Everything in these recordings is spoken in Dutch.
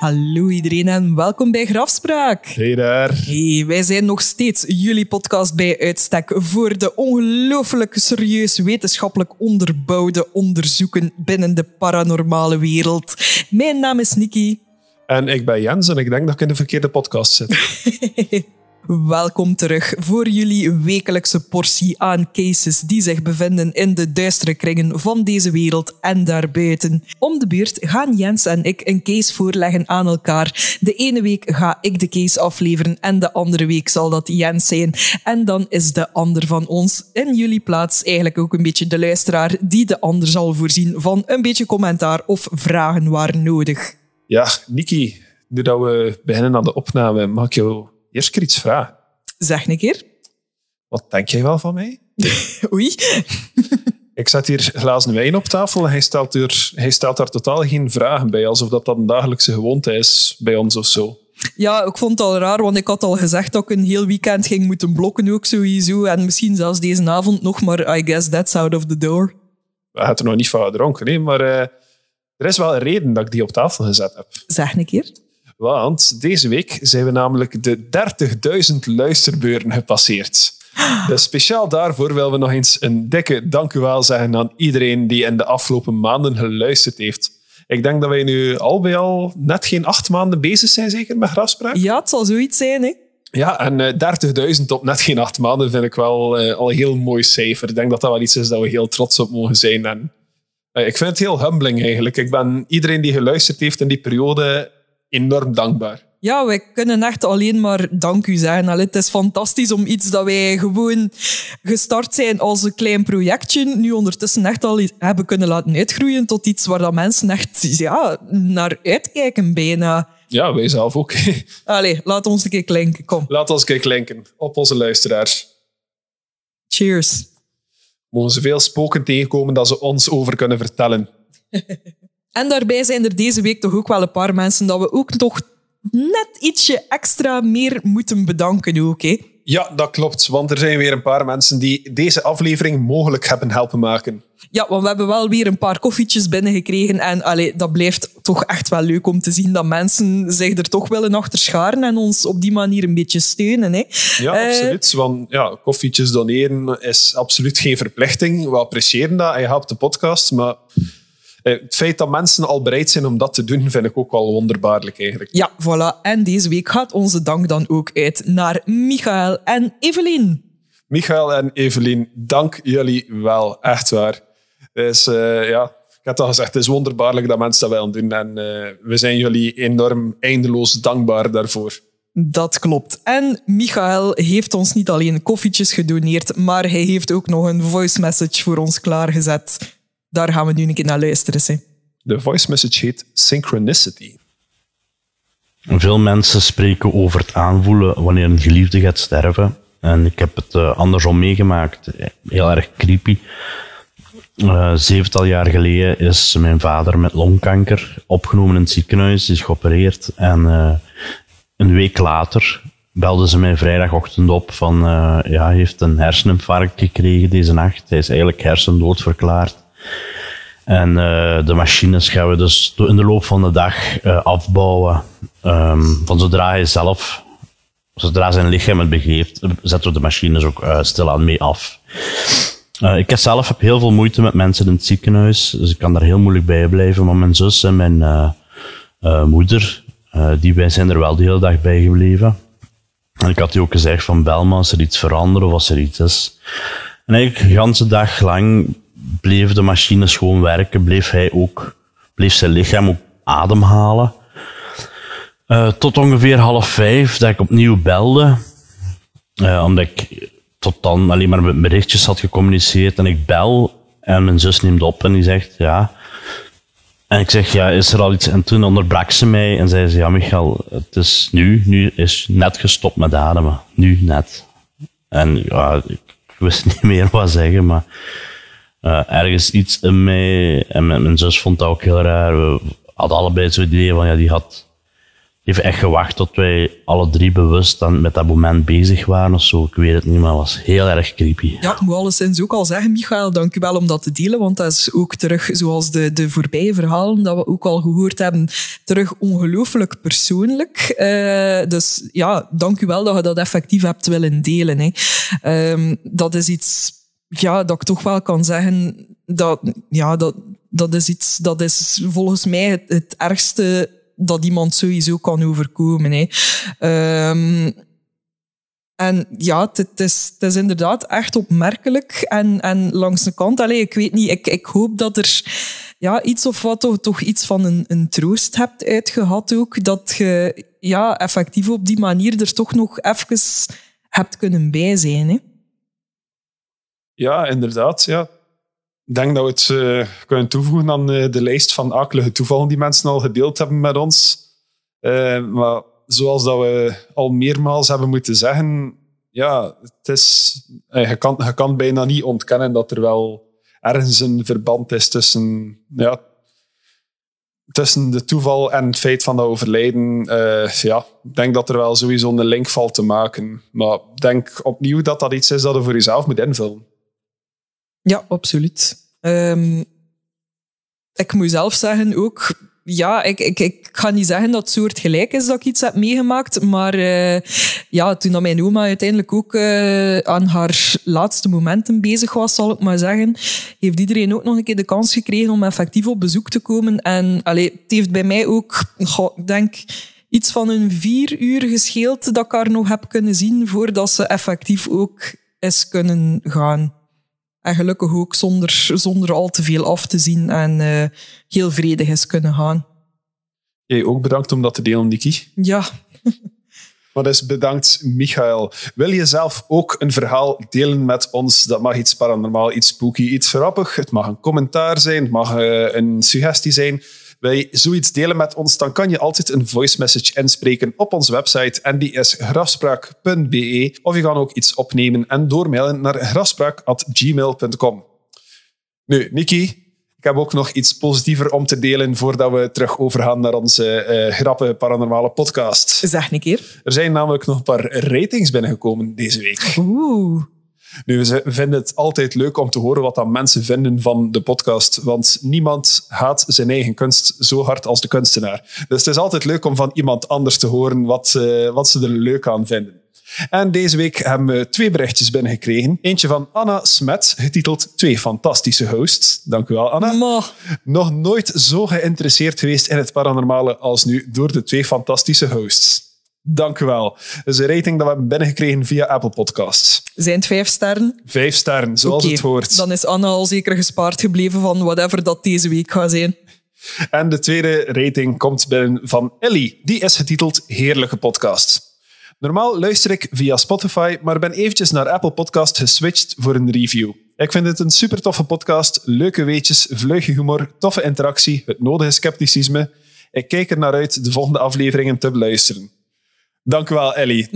Hallo iedereen en welkom bij Grafspraak. Hey daar. Hey, wij zijn nog steeds jullie podcast bij uitstek voor de ongelooflijk serieus wetenschappelijk onderbouwde onderzoeken binnen de paranormale wereld. Mijn naam is Nikki. En ik ben Jens en ik denk dat ik in de verkeerde podcast zit. Welkom terug voor jullie wekelijkse portie aan cases die zich bevinden in de duistere kringen van deze wereld en daarbuiten. Om de beurt gaan Jens en ik een case voorleggen aan elkaar. De ene week ga ik de case afleveren en de andere week zal dat Jens zijn. En dan is de ander van ons in jullie plaats eigenlijk ook een beetje de luisteraar die de ander zal voorzien van een beetje commentaar of vragen waar nodig. Ja, Niki, nu dat we beginnen aan de opname, mag jou eerst keer iets vragen. Zeg een keer. Wat denk jij wel van mij? Oei. Ik zet hier glazen wijn op tafel en hij stelt, er, hij stelt daar totaal geen vragen bij, alsof dat, dat een dagelijkse gewoonte is bij ons of zo. Ja, ik vond het al raar, want ik had al gezegd dat ik een heel weekend ging moeten blokken ook sowieso. En misschien zelfs deze avond nog, maar I guess that's out of the door. We hebben er nog niet van gedronken, nee, maar uh, er is wel een reden dat ik die op tafel gezet heb. Zeg een keer. Want deze week zijn we namelijk de 30.000 luisterbeuren gepasseerd. Dus speciaal daarvoor willen we nog eens een dikke dank u wel zeggen aan iedereen die in de afgelopen maanden geluisterd heeft. Ik denk dat wij nu al bij al net geen acht maanden bezig zijn, zeker, met grafspraak. Ja, het zal zoiets zijn, hè? Ja, en uh, 30.000 op net geen acht maanden vind ik wel uh, al een heel mooi cijfer. Ik denk dat dat wel iets is dat we heel trots op mogen zijn. En, uh, ik vind het heel humbling eigenlijk. Ik ben iedereen die geluisterd heeft in die periode enorm dankbaar. Ja, wij kunnen echt alleen maar dank u zeggen. Allee, het is fantastisch om iets dat wij gewoon gestart zijn als een klein projectje, nu ondertussen echt al hebben kunnen laten uitgroeien tot iets waar dat mensen echt ja, naar uitkijken bijna. Ja, wij zelf ook. Allee, laat ons een keer klinken, kom. Laat ons een keer klinken op onze luisteraars. Cheers. Mogen ze veel spoken tegenkomen dat ze ons over kunnen vertellen. En daarbij zijn er deze week toch ook wel een paar mensen dat we ook toch net ietsje extra meer moeten bedanken ook, hè? Ja, dat klopt. Want er zijn weer een paar mensen die deze aflevering mogelijk hebben helpen maken. Ja, want we hebben wel weer een paar koffietjes binnengekregen. En allee, dat blijft toch echt wel leuk om te zien dat mensen zich er toch willen achter scharen en ons op die manier een beetje steunen. Hè. Ja, uh, absoluut. Want ja, koffietjes doneren is absoluut geen verplichting. We appreciëren dat en je helpt de podcast, maar het feit dat mensen al bereid zijn om dat te doen, vind ik ook wel wonderbaarlijk eigenlijk. Ja, voilà. En deze week gaat onze dank dan ook uit naar Michael en Evelien. Michael en Evelien, dank jullie wel. Echt waar. Dus uh, ja, ik heb al gezegd, het is wonderbaarlijk dat mensen dat willen doen. En uh, we zijn jullie enorm eindeloos dankbaar daarvoor. Dat klopt. En Michael heeft ons niet alleen koffietjes gedoneerd, maar hij heeft ook nog een voice message voor ons klaargezet daar gaan we nu een keer naar luisteren. Hè. De voice message heet Synchronicity. Veel mensen spreken over het aanvoelen wanneer een geliefde gaat sterven. En ik heb het uh, andersom meegemaakt. Heel erg creepy. Uh, zevental jaar geleden is mijn vader met longkanker opgenomen in het ziekenhuis, is geopereerd. En uh, een week later belde ze mij vrijdagochtend op van ja, hij heeft een herseninfarct gekregen deze nacht. Hij is eigenlijk hersendood verklaard. En uh, de machines gaan we dus in de loop van de dag uh, afbouwen. Um, van zodra hij zelf, zodra zijn lichaam het begeeft, zetten we de machines ook uh, stilaan mee af. ik zelf heb heel veel moeite met mensen in het ziekenhuis, dus ik kan daar heel moeilijk bij blijven. Maar mijn zus en mijn moeder, die wij zijn er wel de hele dag bij gebleven. En ik had die ook gezegd van bel me als er iets verandert of als er iets is. En eigenlijk de hele dag lang bleef de machines gewoon werken, bleef hij ook, bleef zijn lichaam ook ademhalen. Uh, tot ongeveer half vijf dat ik opnieuw belde, uh, omdat ik tot dan alleen maar met berichtjes had gecommuniceerd en ik bel en mijn zus neemt op en die zegt ja. En ik zeg ja, is er al iets? En toen onderbrak ze mij en zei ze ja Michael, het is nu, nu is net gestopt met ademen. Nu net. En ja, ik wist niet meer wat zeggen, maar uh, ergens iets in mij. En mijn, zus vond dat ook heel raar. We hadden allebei zo'n idee van, ja, die had, die heeft echt gewacht tot wij alle drie bewust dan met dat moment bezig waren of zo. Ik weet het niet, maar het was heel erg creepy. Ja, ik moet alleszins ook al zeggen, Michael, dank u wel om dat te delen, want dat is ook terug, zoals de, de voorbije verhalen dat we ook al gehoord hebben, terug ongelooflijk persoonlijk. Eh, dus ja, dank u wel dat je dat effectief hebt willen delen. Hè. Ehm, dat is iets ja, dat ik toch wel kan zeggen dat, ja, dat, dat is iets, dat is volgens mij het, ergste dat iemand sowieso kan overkomen. Hè. Ehm, en ja, het, is, het is inderdaad echt opmerkelijk. En, en langs de kant, allez, ik weet niet, ik, ik hoop dat er ja, iets of wat toch, toch iets van een, een troost hebt uitgehad ook. Dat je ja, effectief op die manier er toch nog even hebt kunnen bij zijn. Hè. Ja, inderdaad. Ja. Ik denk dat we het uh, kunnen toevoegen aan uh, de lijst van akelige toevallen die mensen al gedeeld hebben met ons. Uh, maar zoals dat we al meermaals hebben moeten zeggen, ja, het is, je, kan, je kan bijna niet ontkennen dat er wel ergens een verband is tussen, ja, tussen de toeval en het feit van dat overlijden. ja, ik denk dat er wel sowieso een link valt te maken. Maar ik denk opnieuw dat dat iets is dat je voor jezelf moet invullen. Ja, absoluut. Um, ik moet zelf zeggen ook, ja, ik, ik, ga niet zeggen dat het soort gelijk is dat ik iets heb meegemaakt, maar uh, ja, toen dat mijn oma uiteindelijk ook uh, aan haar laatste momenten bezig was, zal ik maar zeggen, heeft iedereen ook nog een keer de kans gekregen om effectief op bezoek te komen. En allee, het heeft bij mij ook, ik denk, iets van een vier uur gescheeld dat ik haar nog heb kunnen zien voordat ze effectief ook is kunnen gaan. En gelukkig ook zonder, zonder al te veel af te zien en uh, heel vredig is kunnen gaan. Jij ook bedankt om dat te delen, Niki. Ja. Maar dus bedankt, Michael. Wil je zelf ook een verhaal delen met ons? Dat mag iets paranormaal, iets spooky, iets grappig. Het mag een commentaar zijn, het mag uh, een suggestie zijn. Wil je zoiets delen met ons, dan kan je altijd een voice message inspreken op onze website en die is grafspraak.be. Of je kan ook iets opnemen en doormailen naar grafspraak.gmail.com. Nu, Niki, ik heb ook nog iets positiever om te delen voordat we terug overgaan naar onze uh, grappe paranormale podcast. Zeg een keer. Er zijn namelijk nog een paar ratings binnengekomen deze week. Oeh. Nu, we vinden het altijd leuk om te horen wat dan mensen vinden van de podcast. Want niemand haat zijn eigen kunst zo hard als de kunstenaar. Dus het is altijd leuk om van iemand anders te horen wat, uh, wat ze er leuk aan vinden. En deze week hebben we twee berichtjes binnengekregen. Eentje van Anna Smet, getiteld Twee fantastische hosts. Dank u wel, Anna. Ma. Nog nooit zo geïnteresseerd geweest in het paranormale als nu door de twee fantastische hosts. Dank u wel. Dat is een rating dat we hebben binnengekregen via Apple Podcasts. Zijn het vijf sterren? Vijf sterren, zoals het hoort. Dan is Anna al zeker gespaard gebleven van whatever dat deze week gaat zijn. En de tweede rating komt binnen van Ellie. Die is getiteld Heerlijke Podcast. Normaal luister ik via Spotify, maar ben eventjes naar Apple Podcast geswitcht voor een review. Ik vind het een super toffe podcast, leuke weetjes, vleugje humor, toffe interactie, het nodige scepticisme. Ik kijk er naar uit de volgende afleveringen te beluisteren. Dank u wel, Ellie.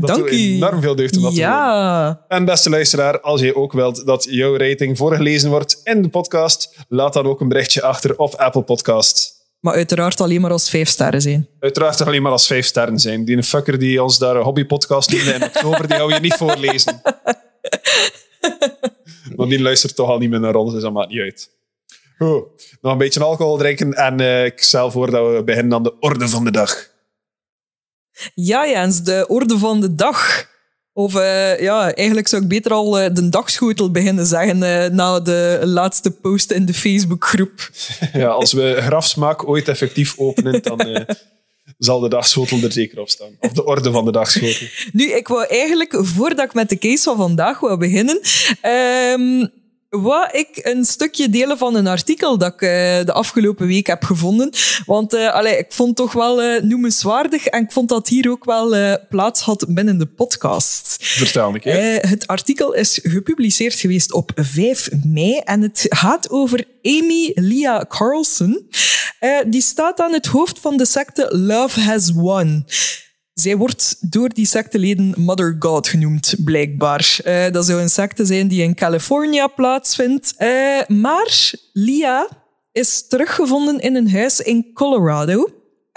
Dat dank u. enorm veel deugd om dat te horen. Ja. En beste luisteraar, als je ook wilt dat jouw rating voorgelezen wordt in de podcast, laat dan ook een berichtje achter op Apple Podcast. Maar uiteraard alleen maar als vijf sterren zijn. Uiteraard er alleen maar als vijf sterren zijn. Die fucker die ons daar een hobbypodcast noemde in oktober, die hou je niet voorlezen. Want die luistert toch al niet meer naar ons, dus dat maakt niet uit. Goed. Nog een beetje alcohol drinken en eh, ik stel voor dat we beginnen aan de orde van de dag. Ja, Jens, de orde van de dag. Of eh, ja, eigenlijk zou ik beter al eh, de dagschotel beginnen zeggen eh, na de laatste post in de Facebookgroep. Ja, als we grafsmaak ooit effectief openen, dan zal de dagschotel er zeker op staan. Of de orde van de dagschotel. Nu, ik wou eigenlijk, voordat ik met de case van vandaag wou beginnen, ehm wou ik een stukje delen van een artikel dat ik eh, de afgelopen week heb gevonden. Want eh, allee, ik vond het toch wel eh, noemenswaardig en ik vond dat hier ook wel plaats had binnen de podcast. Vertel keer. Eh, het artikel is gepubliceerd geweest op 5 mei en het gaat over Amy Leah Carlson. Die staat aan het hoofd van de secte Love Has Won. Zij wordt door die secteleden Mother God genoemd, blijkbaar. Eh, dat zou een secte zijn die in California plaatsvindt. Eh, maar Leah is teruggevonden in een huis in Colorado.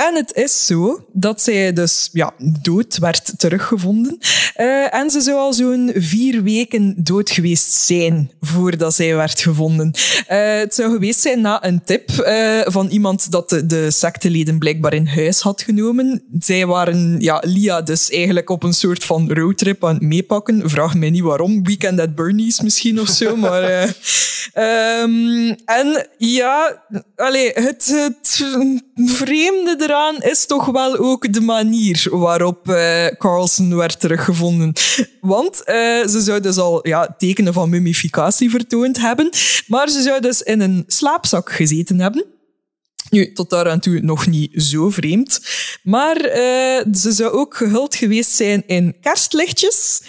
En het is zo dat zij dus ja, dood werd teruggevonden. Uh, en ze zou al zo'n vier weken dood geweest zijn voordat zij werd gevonden. Uh, het zou geweest zijn na een tip uh, van iemand dat de, de secteleden blijkbaar in huis had genomen. Zij waren ja, Lia dus eigenlijk op een soort van roadtrip aan het meepakken. Vraag mij niet waarom. Weekend at Bernie's misschien of zo. maar, um, en ja, allee, het, vreemde eraan is toch wel ook de manier waarop uh, Carlson werd teruggevonden. Want uh, ze zou dus al ja, tekenen van mummificatie vertoond hebben, maar ze zou dus in een slaapzak gezeten hebben. Nu, tot daar aan toe nog niet zo vreemd. Maar uh, ze zou ook gehuld geweest zijn in kerstlichtjes.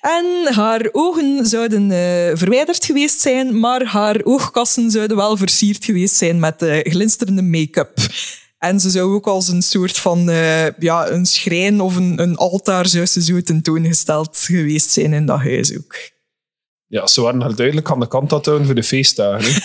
En haar ogen zouden uh, verwijderd geweest zijn, maar haar oogkassen zouden wel versierd geweest zijn met uh, glinsterende make-up. En ze zou ook als een soort van ja, een schrijn of een, een altaar zou ze zo tentoongesteld geweest zijn in dat huis ook. Ja, ze waren haar duidelijk aan de kant dat voor de feestdagen.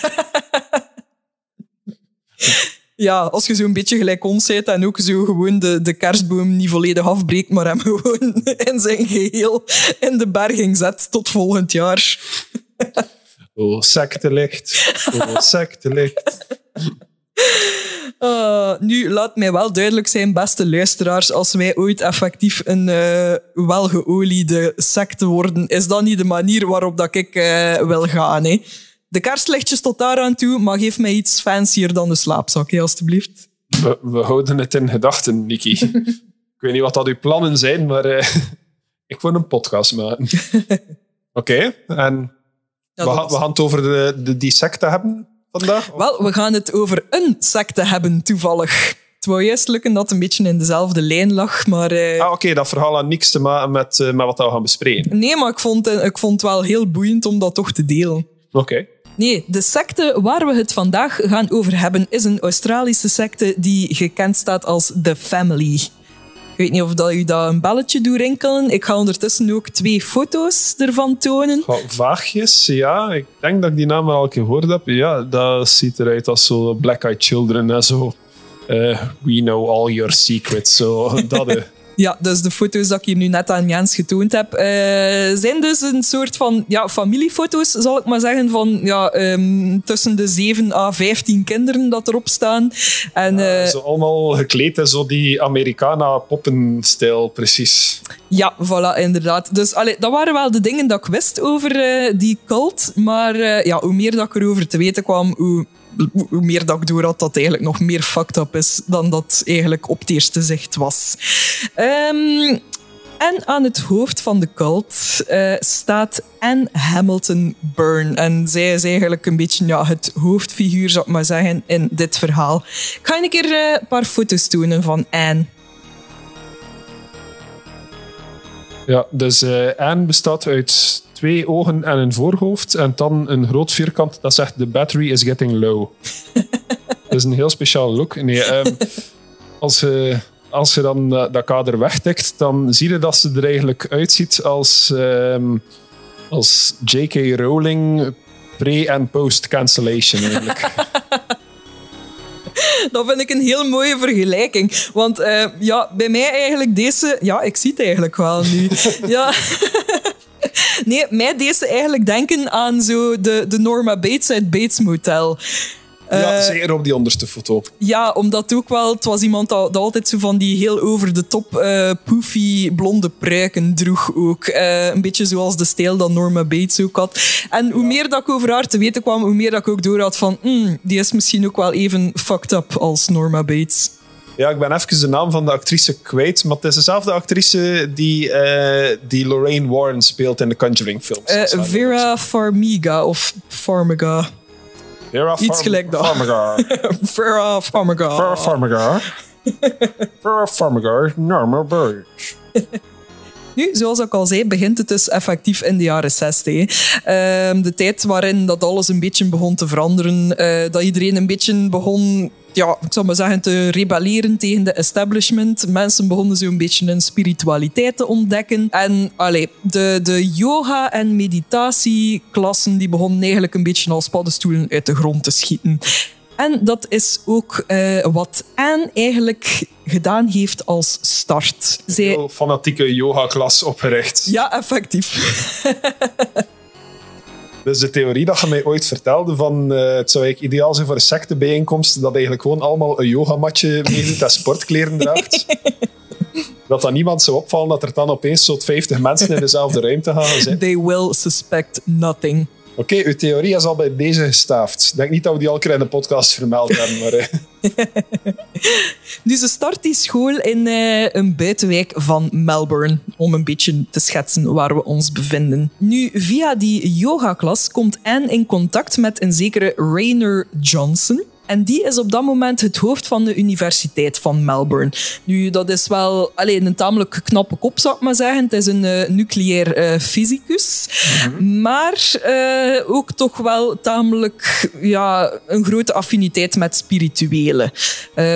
ja, als je zo'n beetje gelijk ons bent en ook zo gewoon de, de kerstboom niet volledig afbreekt, maar hem gewoon in zijn geheel in de berging zet tot volgend jaar. oh, sectelicht. Oh, sectelicht. Uh, nu, laat mij wel duidelijk zijn, beste luisteraars, als wij ooit effectief een uh, welgeoliede secte worden, is dat niet de manier waarop dat ik uh, wil gaan. Hè? De kerstlichtjes tot daar aan toe, maar geef mij iets fancier dan de slaapzak, hè, alstublieft. We, we, houden het in gedachten, Niki. ik weet niet wat dat uw plannen zijn, maar ik wil een podcast maken. Oké, okay, en ja, we, we, gaan het over de, de, die secte hebben vandaag? Wel, we gaan het over een secte hebben, toevallig. Het wou juist lukken dat het een beetje in dezelfde lijn lag, maar... Uh... Ah, oké, dat verhaal had niks te maken met, uh, met wat we gaan bespreken. Nee, maar ik vond, ik vond het wel heel boeiend om dat toch te delen. Oké. Nee, de secte waar we het vandaag gaan over hebben is een Australische secte die gekend staat als The Family. Ik weet niet of dat u dat een belletje doet rinkelen. Ik ga ondertussen ook twee foto's ervan tonen. vaagjes, ja. Ik denk dat ik die naam al gehoord heb. Ja, dat ziet eruit als zo Black Eyed Children en zo. Uh, we know all your secrets. Zo, dat, uh. Ja, dus de foto's dat ik hier nu net aan Jens getoond heb, uh, zijn dus een soort van ja, familiefoto's, zal ik maar zeggen, van ja, um, tussen de 7 à 15 kinderen dat erop staan. En, uh, allemaal gekleed in zo die Americana poppenstijl, precies. Ja, voilà, inderdaad. Dus allee, dat waren wel de dingen dat ik wist over uh, die cult, maar ja, hoe meer dat ik erover te weten kwam, hoe hoe meer dat ik door had, dat eigenlijk nog meer fucked up is dan dat eigenlijk op het eerste zicht was. Um, en aan het hoofd van de cult uh, staat Anne Hamilton Byrne. En zij is eigenlijk een beetje ja, het hoofdfiguur, zou ik maar zeggen, in dit verhaal. Ik ga een keer uh, een paar foto's tonen van Anne. Ja, dus uh, Anne bestaat uit twee ogen en een voorhoofd. En dan een groot vierkant dat zegt: The battery is getting low. dat is een heel speciaal look. Nee, um, als, je, als je dan dat kader wegtikt, dan zie je dat ze er eigenlijk uitziet als, um, als J.K. Rowling pre- en post-cancellation eigenlijk. dat vind ik een heel mooie vergelijking. Want uh, ja, bij mij eigenlijk deze... Ja, ik zie het eigenlijk wel nu. ja. Nee, mij deed ze eigenlijk denken aan zo de, de Norma Bates uit Bates Motel. Ja, uh, zeker op die onderste foto. Ja, omdat ook wel, het was iemand dat, dat altijd zo van die heel over de top uh, poofy blonde pruiken droeg ook. Uh, een beetje zoals de stijl dat Norma Bates ook had. En hoe meer dat ik over haar te weten kwam, hoe meer dat ik ook door had van, mm, die is misschien ook wel even fucked up als Norma Bates. Ja, ik ben even de naam van de actrice kwijt. Maar het is dezelfde actrice die, uh, die Lorraine Warren speelt in de Conjuring films. Uh, Vera Farmiga of Farmiga. Vera Iets gelijk dat. Farmiga. Vera Farmiga. Vera Farmiga. Vera Farmiga. Norma Birch. Nu, zoals ik al zei, begint het dus effectief in de jaren 60. Uh, de tijd waarin dat alles een beetje begon te veranderen. Uh, dat iedereen een beetje begon ja, ik zou maar zeggen, te rebelleren tegen de establishment. Mensen begonnen zo'n beetje hun spiritualiteit te ontdekken. En allee, de, de yoga- en meditatieklassen die begonnen eigenlijk een beetje als paddenstoelen uit de grond te schieten. En dat is ook uh, wat Anne eigenlijk gedaan heeft als start. Zij... Een fanatieke yoga-klas opgericht. Ja, effectief. Dus de theorie dat je mij ooit vertelde van uh, het zou eigenlijk ideaal zijn voor een sectebijeenkomst dat eigenlijk gewoon allemaal een yogamatje meedoet en sportkleren draagt. dat dan niemand zou opvallen dat er dan opeens zo'n 50 mensen in dezelfde ruimte gaan zitten. They will suspect nothing. Oké, uw theorie is al bij deze gestaafd. Ik denk niet dat we die al keer in de podcast vermeld hebben. Maar, dus ze start die school in uh, een buitenwijk van Melbourne, om een beetje te schetsen waar we ons bevinden. Nu, via die yogaklas komt Anne in contact met een zekere Rainer Johnson. En die is op dat moment het hoofd van de Universiteit van Melbourne. Nu, dat is wel alleen een tamelijk knappe kop, zou ik maar zeggen. Het is een uh, nucleair uh, fysicus. Mhm. Maar uh, ook toch wel tamelijk ja, een grote affiniteit met spirituele.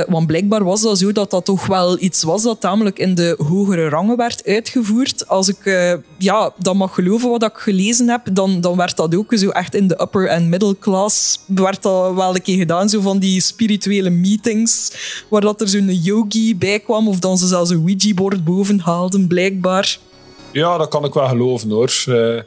want blijkbaar was dat zo dat dat toch wel iets was dat tamelijk in de hogere rangen werd uitgevoerd. Als ik ja, dat mag geloven wat ik gelezen heb, dan, dan werd dat ook zo echt in de upper en middle class werd dat wel een keer gedaan. Zo van die spirituele meetings, waar dat er zo'n yogi bij kwam, of dan ze zelfs een Ouija-bord boven haalden, blijkbaar. Ja, dat kan ik wel geloven hoor. Uh,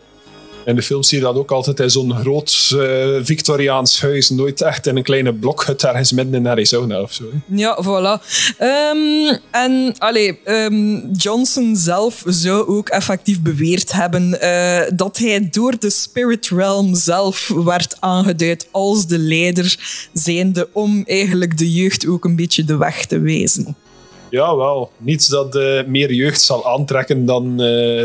in de film zie je dat ook altijd in zo'n groot uh, Victoriaans huis. Nooit echt in een kleine blokhut ergens midden in Arizona of zo. Ja, voilà. Um, en allee, um, Johnson zelf zou ook effectief beweerd hebben uh, dat hij door de Spirit Realm zelf werd aangeduid als de leider zijnde om eigenlijk de jeugd ook een beetje de weg te wijzen. Ja, wel. Niets dat uh, meer jeugd zal aantrekken dan,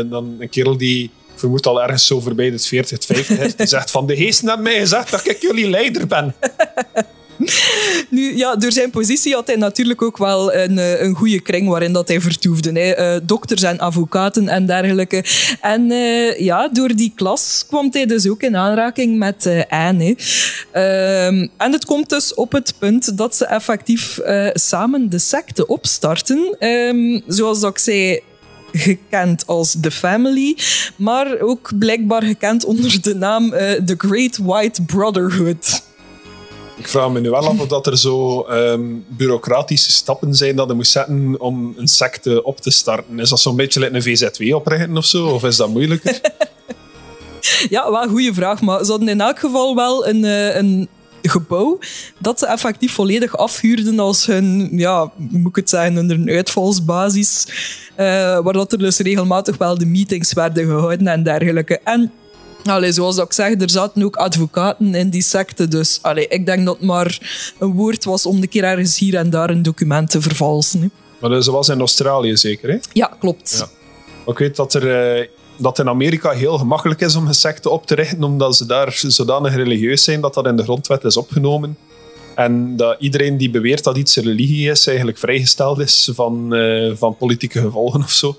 dan een kerel die vermoed al ergens zo voorbij de 40, 50 is. Die zegt van de geest naar mij gezegd dat ik jullie leider ben. Nu, ja, door zijn positie had hij natuurlijk ook wel een, eh, een goede kring waarin dat hij vertoefde. Hè. Uh, dokters en advocaten en dergelijke. En uh, ja, door die klas kwam hij dus ook in aanraking met uh, Anne. Um, en het komt dus op het punt dat ze effectief samen de secte opstarten. Um, zoals dat ik zei, gekend als The Family, maar ook blijkbaar gekend onder de naam uh, The Great White Brotherhood. Ik vraag me nu wel af of dat er zo um, bureaucratische stappen zijn dat je moet zetten om een secte op te starten. Is dat zo'n beetje like een VZW oprichten of zo? Of is dat moeilijker? ja, wel een goede vraag. Maar ze hadden in elk geval wel een, uh, een gebouw dat ze effectief volledig afhuurden als hun, ja, moet ik het zeggen, een uitvalsbasis. Uh, waar dat er dus regelmatig wel de meetings werden gehouden en dergelijke. En Allee, zoals ik zeg, er zaten ook advocaten in die secte. Dus allee, ik denk dat het maar een woord was om de keer ergens hier en daar een document te vervalsen. Maar dat was in Australië zeker, hè? Ja, klopt. Ja. Ik weet dat er uh, dat in Amerika heel gemakkelijk is om een secte op te richten, omdat ze daar zodanig religieus zijn dat dat in de grondwet is opgenomen. En dat iedereen die beweert dat iets religie is, eigenlijk vrijgesteld is van, uh, van politieke gevolgen of zo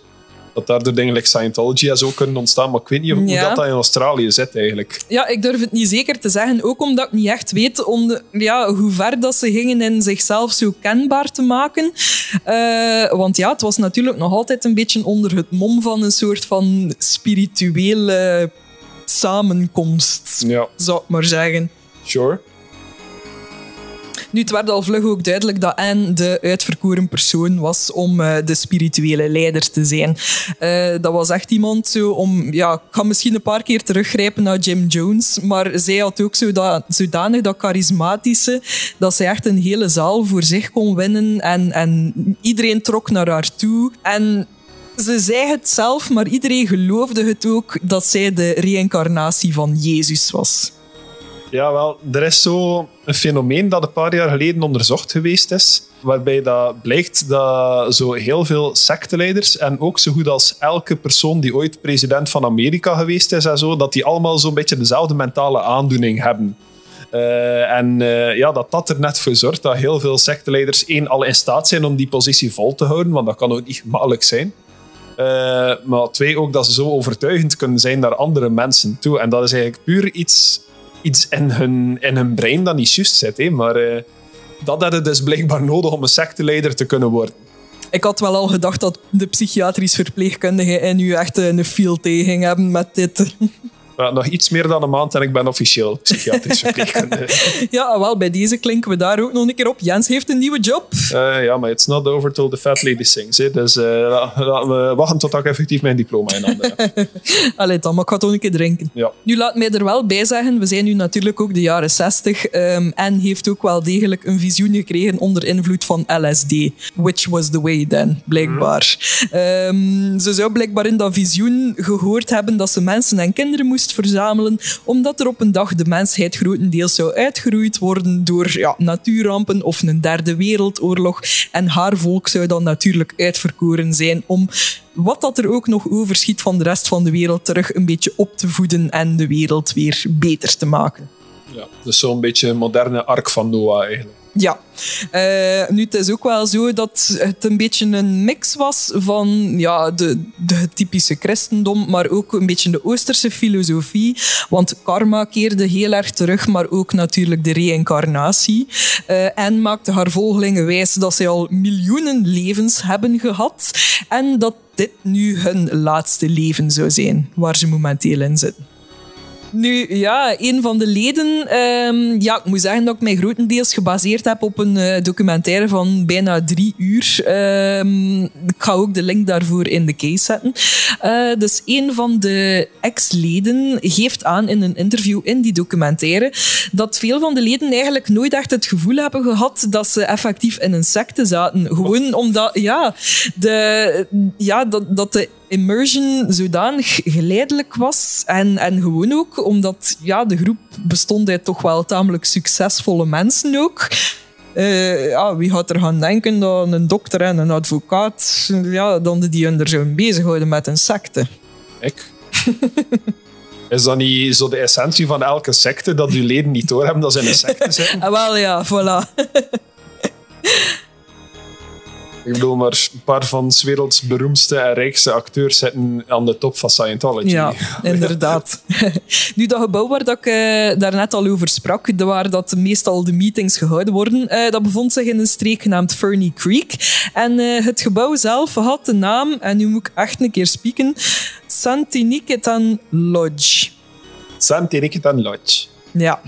dat daardoor dingen like Scientology zo kunnen ontstaan. Maar ik weet niet hoe dat, dat in Australië zit eigenlijk. Ja, ik durf het niet zeker te zeggen. Ook omdat ik niet echt weet om ja, hoe ver dat ze gingen in zichzelf zo kenbaar te maken. Uh, want ja, het was natuurlijk nog altijd een beetje onder het mom van een soort van spirituele samenkomst, ja. zou ik maar zeggen. Sure. Nu, het werd al vlug ook duidelijk dat Anne de uitverkoren persoon was om uh, de spirituele leider te zijn. Uh, dat was echt iemand zo om... Ja, ik ga misschien een paar keer teruggrijpen naar Jim Jones, maar zij had ook zo dat, zodanig dat charismatische, dat zij echt een hele zaal voor zich kon winnen en, en iedereen trok naar haar toe. En ze zei het zelf, maar iedereen geloofde het ook dat zij de reïncarnatie van Jezus was. Ja, wel, er is zo een fenomeen dat een paar jaar geleden onderzocht geweest is, waarbij dat blijkt dat zo heel veel secteleiders en ook zo goed als elke persoon die ooit president van Amerika geweest is en zo, dat die allemaal zo'n beetje dezelfde mentale aandoening hebben. Uh, en uh, ja, dat dat er net voor zorgt dat heel veel secteleiders één al in staat zijn om die positie vol te houden, want dat kan ook niet gemakkelijk zijn. Uh, maar twee, ook dat ze zo overtuigend kunnen zijn naar andere mensen toe. En dat is eigenlijk puur iets iets in hun, in hun brein dat niet juist zit. Hè. Maar uh, dat hadden dus blijkbaar nodig om een secteleider te kunnen worden. Ik had wel al gedacht dat de psychiatrisch verpleegkundige in u echt een field tegen hebben met dit. Nog iets meer dan een maand en ik ben officieel psychiatrisch verpleegkundige. Ja, wel, bij deze klinken we daar ook nog een keer op. Jens heeft een nieuwe job. Eh, ja, maar it's not over till the fat lady sings. Hè. Dus eh, la- laten we wachten tot ik effectief mijn diploma in handen heb. Allee, dan, maar ik ga toch een keer drinken. Ja. Nu, laat mij er wel bij zeggen, we zijn nu natuurlijk ook de jaren 60 ehm, en heeft ook wel degelijk een visioen gekregen onder invloed van LSD. Which was the way then, blijkbaar. Ehm, ze zou blijkbaar in dat visioen gehoord hebben dat ze mensen en kinderen moest verzamelen, omdat er op een dag de mensheid grotendeels zou uitgeroeid worden door ja, natuurrampen of een derde wereldoorlog. En haar volk zou dan natuurlijk uitverkoren zijn om wat dat er ook nog overschiet van de rest van de wereld terug een beetje op te voeden en de wereld weer beter te maken. Ja, dus zo'n beetje een moderne ark van Noah eigenlijk. Ja, Eh, nu het is ook wel zo dat het een beetje een mix was van ja, de, de typische christendom, maar ook een beetje de Oosterse filosofie. Want karma keerde heel erg terug, maar ook natuurlijk de reïncarnatie. Eh, en maakte haar volgelingen wijs dat zij al miljoenen levens hebben gehad en dat dit nu hun laatste leven zou zijn, waar ze momenteel in zitten. Nu, ja, een van de leden... ehm, ja, ik moet zeggen dat ik mij grotendeels gebaseerd heb op een eh, documentaire van bijna drie uur. Ehm, ik ga ook de link daarvoor in de case zetten. Eh, dus een van de ex-leden geeft aan in een interview in die documentaire dat veel van de leden eigenlijk nooit echt het gevoel hebben gehad dat ze effectief in een secte zaten. Gewoon omdat, ja, de, ja dat, dat de immersion zodanig geleidelijk was. En, en gewoon ook omdat ja, de groep bestond uit toch wel tamelijk succesvolle mensen ook. Eh, ja, wie had er gaan denken dat een dokter en een advocaat, ja, dan die hun er zouden bezighouden met een secte? Ik. Is dat niet zo de essentie van elke secte, dat uw leden niet doorhebben dat ze een secte zijn? Ah, wel ja, voilà. Ik bedoel, maar een paar van 's werelds beroemdste en rijkste acteurs zitten aan de top van Scientology. Ja, inderdaad. nu, dat gebouw waar dat ik eh, daarnet al over sprak, waar dat meestal de meetings gehouden worden, eh, dat bevond zich in een streek genaamd Fernie Creek. En eh, het gebouw zelf had de naam, en nu moet ik echt een keer spieken, Santiniketan Lodge. Santiriketan Lodge. Ja.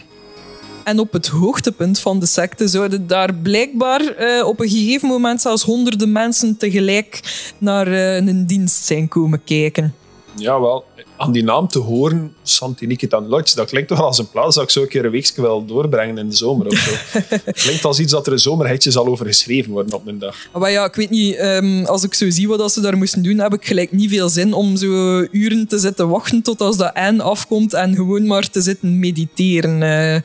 En op het hoogtepunt van de secte zouden daar blijkbaar eh, op een gegeven moment zelfs honderden mensen tegelijk naar eh, een dienst zijn komen kijken. Jawel, aan die naam te horen, Santiniketan Lodge, dat klinkt toch wel als een plaats dat ik zo een keer een weekje wil doorbrengen in de zomer of zo. klinkt als iets dat er een zomerhitje zal over geschreven worden op een dag. Maar ja, ik weet niet, ehm, als ik zo zie wat dat ze daar moesten doen, heb ik gelijk niet veel zin om zo uren te zitten wachten tot als dat eind afkomt en gewoon maar te zitten mediteren. eh.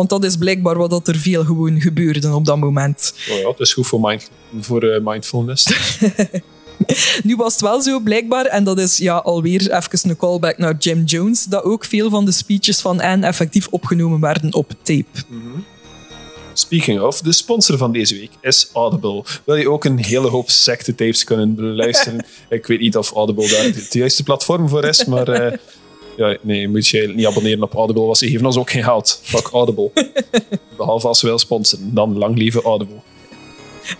Want dat is blijkbaar wat dat er veel gewoon gebeurde op dat moment. Oh ja, het is goed voor, mind, voor eh, mindfulness. Nu was het wel zo blijkbaar, en dat is ja, alweer even een callback naar Jim Jones, dat ook veel van de speeches van Anne effectief opgenomen werden op tape. Speaking of, de sponsor van deze week is Audible. Wil je ook een hele hoop secte-tapes kunnen beluisteren? ik weet niet of Audible daar het juiste platform voor is, maar... eh, ja, nee, moet je niet abonneren op Audible, want ze geven ons ook geen geld. Fuck Audible. Behalve als we wel sponsoren. Dan lang lieve Audible.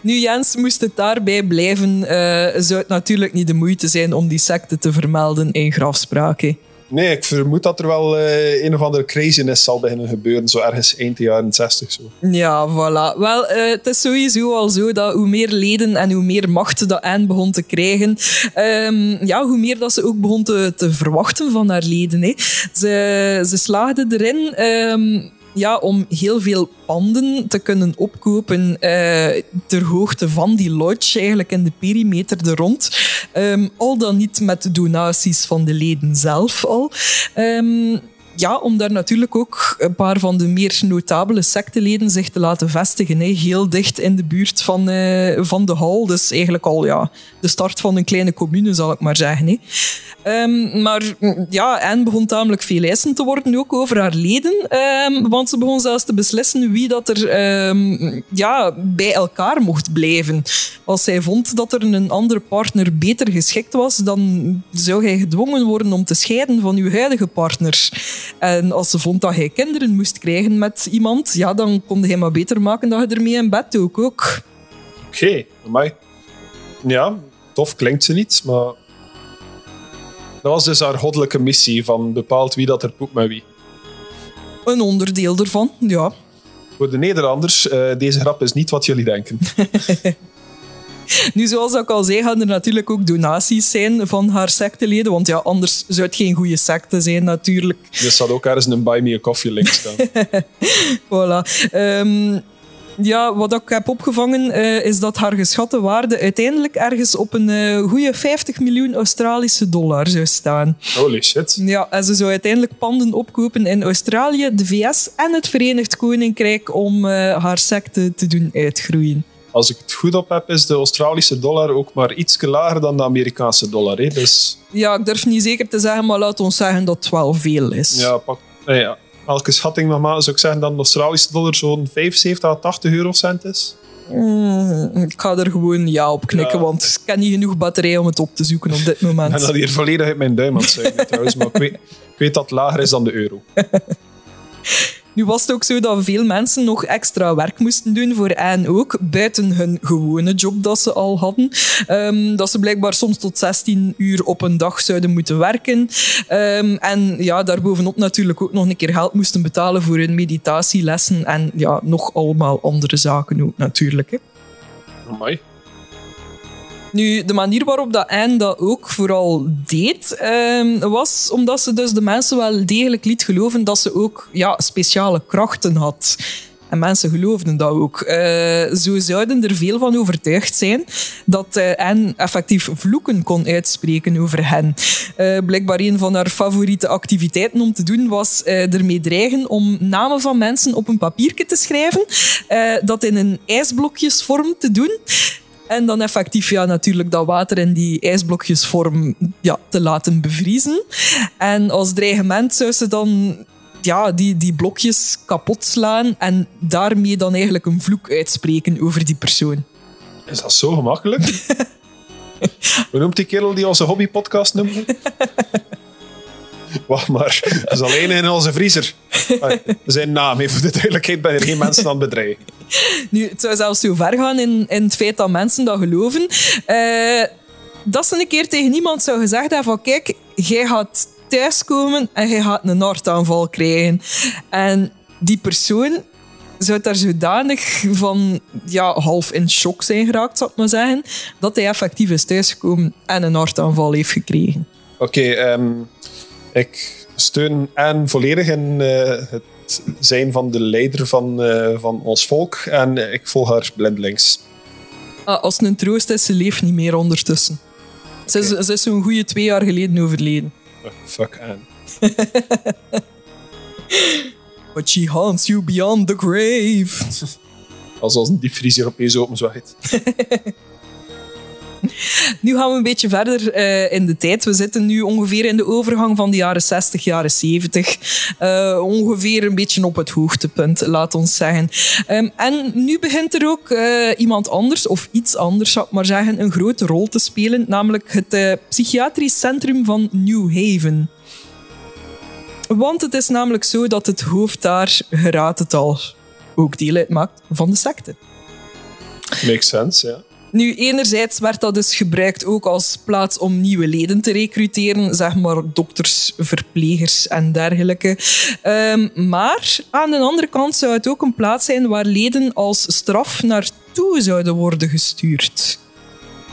Nu, Jens, moest het daarbij blijven, eh, zou het natuurlijk niet de moeite zijn om die secte te vermelden in grafspraak. Nee, ik vermoed dat er wel eh, een of andere craziness zal beginnen gebeuren, zo ergens eind de jaren 60 zo. Ja, voilà. Wel, eh, het is sowieso al zo dat hoe meer leden en hoe meer macht dat Anne begon te krijgen, ehm, ja, hoe meer dat ze ook begon te, te verwachten van haar leden. Hè. Ze, ze slaagde erin ehm, ja, om heel veel panden te kunnen opkopen eh, ter hoogte van die lodge, eigenlijk in de perimeter er rond. Ehm, al dan niet met donaties van de leden zelf al. Ehm, ja, om daar natuurlijk ook een paar van de meer notabele secteleden zich te laten vestigen. Heel dicht in de buurt van, eh, van de hal. Dus eigenlijk al ja, de start van een kleine commune, zal ik maar zeggen. Hè. Ehm, maar mm, ja, Anne begon tamelijk veel eisen te worden, ook over haar leden. Ehm, want ze begon zelfs te beslissen wie dat er ehm, ja, bij elkaar mocht blijven. Als zij vond dat er een andere partner beter geschikt was, dan zou hij gedwongen worden om te scheiden van uw huidige partner. En als ze vond dat hij kinderen moest krijgen met iemand, ja, dan kon hij maar beter maken dat je ermee in bed ook. ook. Oké, maar ja, tof klinkt ze niet, maar Dat was dus haar goddelijke missie van bepaald wie dat er poept met wie. Een onderdeel ervan, ja. Voor de Nederlanders, uh, deze grap is niet wat jullie denken. Nu, zoals ik al zei, gaan er natuurlijk ook donaties zijn van haar secteleden. Want ja, anders zou het geen goede secte zijn, natuurlijk. Er staat ook ergens een Buy Me a Coffee link staan. voilà. Um, ja, wat ik heb opgevangen uh, is dat haar geschatte waarde uiteindelijk ergens op een uh, goede 50 miljoen Australische dollar zou staan. Holy shit. Ja, en ze zou uiteindelijk panden opkopen in Australië, de VS en het Verenigd Koninkrijk om uh, haar secte te doen uitgroeien als ik het goed op heb, is de Australische dollar ook maar iets lager dan de Amerikaanse dollar. Hè? Dus... Ja, ik durf niet zeker te zeggen, maar laat ons zeggen dat het wel veel is. Ja, pak, ja. elke schatting normaal zou ik zeggen dat de Australische dollar zo'n 75 à 80 eurocent is. Mm, ik ga er gewoon ja op knikken, want ik ken niet genoeg batterij om het op te zoeken op dit moment. Ik ben dat hier volledig uit mijn duim aan het zuigen trouwens, maar ik weet, ik weet dat het lager is dan de euro. Nu was het ook zo dat veel mensen nog extra werk moesten doen voor en ook, buiten hun gewone job dat ze al hadden. Um, dat ze blijkbaar soms tot 16 uur op een dag zouden moeten werken. Um, en ja, daarbovenop natuurlijk ook nog een keer geld moesten betalen voor hun meditatielessen en ja, nog allemaal andere zaken ook natuurlijk. Hè. Nu, de manier waarop dat Anne dat ook vooral deed, um, was omdat ze dus de mensen wel degelijk liet geloven dat ze ook ja, speciale krachten had. En mensen geloofden dat ook. Uh, zo zouden er veel van overtuigd zijn dat uh, Anne effectief vloeken kon uitspreken over hen. Uh, blijkbaar een van haar favoriete activiteiten om te doen was ermee dreigen om namen van mensen op een papiertje te schrijven, dat in een ijsblokjesvorm te doen. En dan effectief ja, natuurlijk dat water in die ijsblokjesvorm ja, te laten bevriezen. En als dreigement zou ze dan ja, die, die blokjes kapot slaan en daarmee dan eigenlijk een vloek uitspreken over die persoon. Is dat zo gemakkelijk? Hoe noemt die kerel die onze hobbypodcast noemde? Wacht maar, dat is alleen in onze vriezer. Zijn naam, even voor de duidelijkheid, ben er geen mensen aan het bedrijven. Nu, het zou zelfs zo ver gaan in, in het feit dat mensen dat geloven. Uh, dat ze een keer tegen iemand zou gezegd hebben van kijk, jij gaat thuiskomen en jij gaat een hartaanval krijgen. En die persoon zou daar zodanig van ja, half in shock zijn geraakt, zou ik maar zeggen, dat hij effectief is thuisgekomen en een hartaanval heeft gekregen. Oké, okay, um, ehm, ik steun Anne volledig in uh, het zijn van de leider van, uh, van ons volk en ik volg haar blindelings. Ah, als het een troost is, ze leeft niet meer ondertussen. Okay. Ze is, ze is zo'n goede twee jaar geleden overleden. Oh, fuck Anne. But she haunts you beyond the grave. Als als een diepvriezer opeens openzwaait. Nu gaan we een beetje verder uh, in de tijd. We zitten nu ongeveer in de overgang van de jaren 60, jaren 70. Uh, eh, ongeveer een beetje op het hoogtepunt, laat ons zeggen. Um, en nu begint er ook uh, iemand anders, of iets anders, zou ik maar zeggen, een grote rol te spelen. Namelijk het psychiatrisch centrum van New Haven. Want het is namelijk zo dat het hoofd daar, geraad het al, ook deel uitmaakt van de secte. Makes sense, ja. Nu, enerzijds werd dat dus gebruikt ook als plaats om nieuwe leden te recruteren, zeg maar dokters, verplegers en dergelijke. Um, maar aan de andere kant zou het ook een plaats zijn waar leden als straf naartoe zouden worden gestuurd.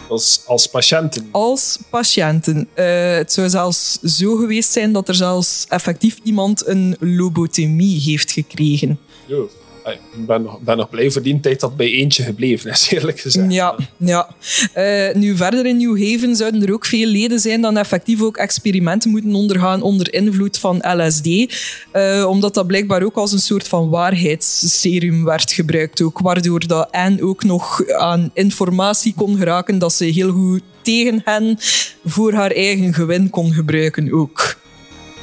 Als, als patiënten? Als patiënten. Uh, het zou zelfs zo geweest zijn dat er zelfs effectief iemand een lobotomie heeft gekregen. Jo ik ben nog, ben nog blij voor die tijd dat bij eentje gebleven is, eerlijk gezegd. Ja, ja. Uh, nu verder in New Haven zouden er ook veel leden zijn dan effectief ook experimenten moeten ondergaan onder invloed van LSD. Uh, eh, omdat dat blijkbaar ook als een soort van waarheidsserum werd gebruikt. Ook, waardoor dat Anne ook nog aan informatie kon geraken dat ze heel goed tegen hen voor haar eigen gewin kon gebruiken ook.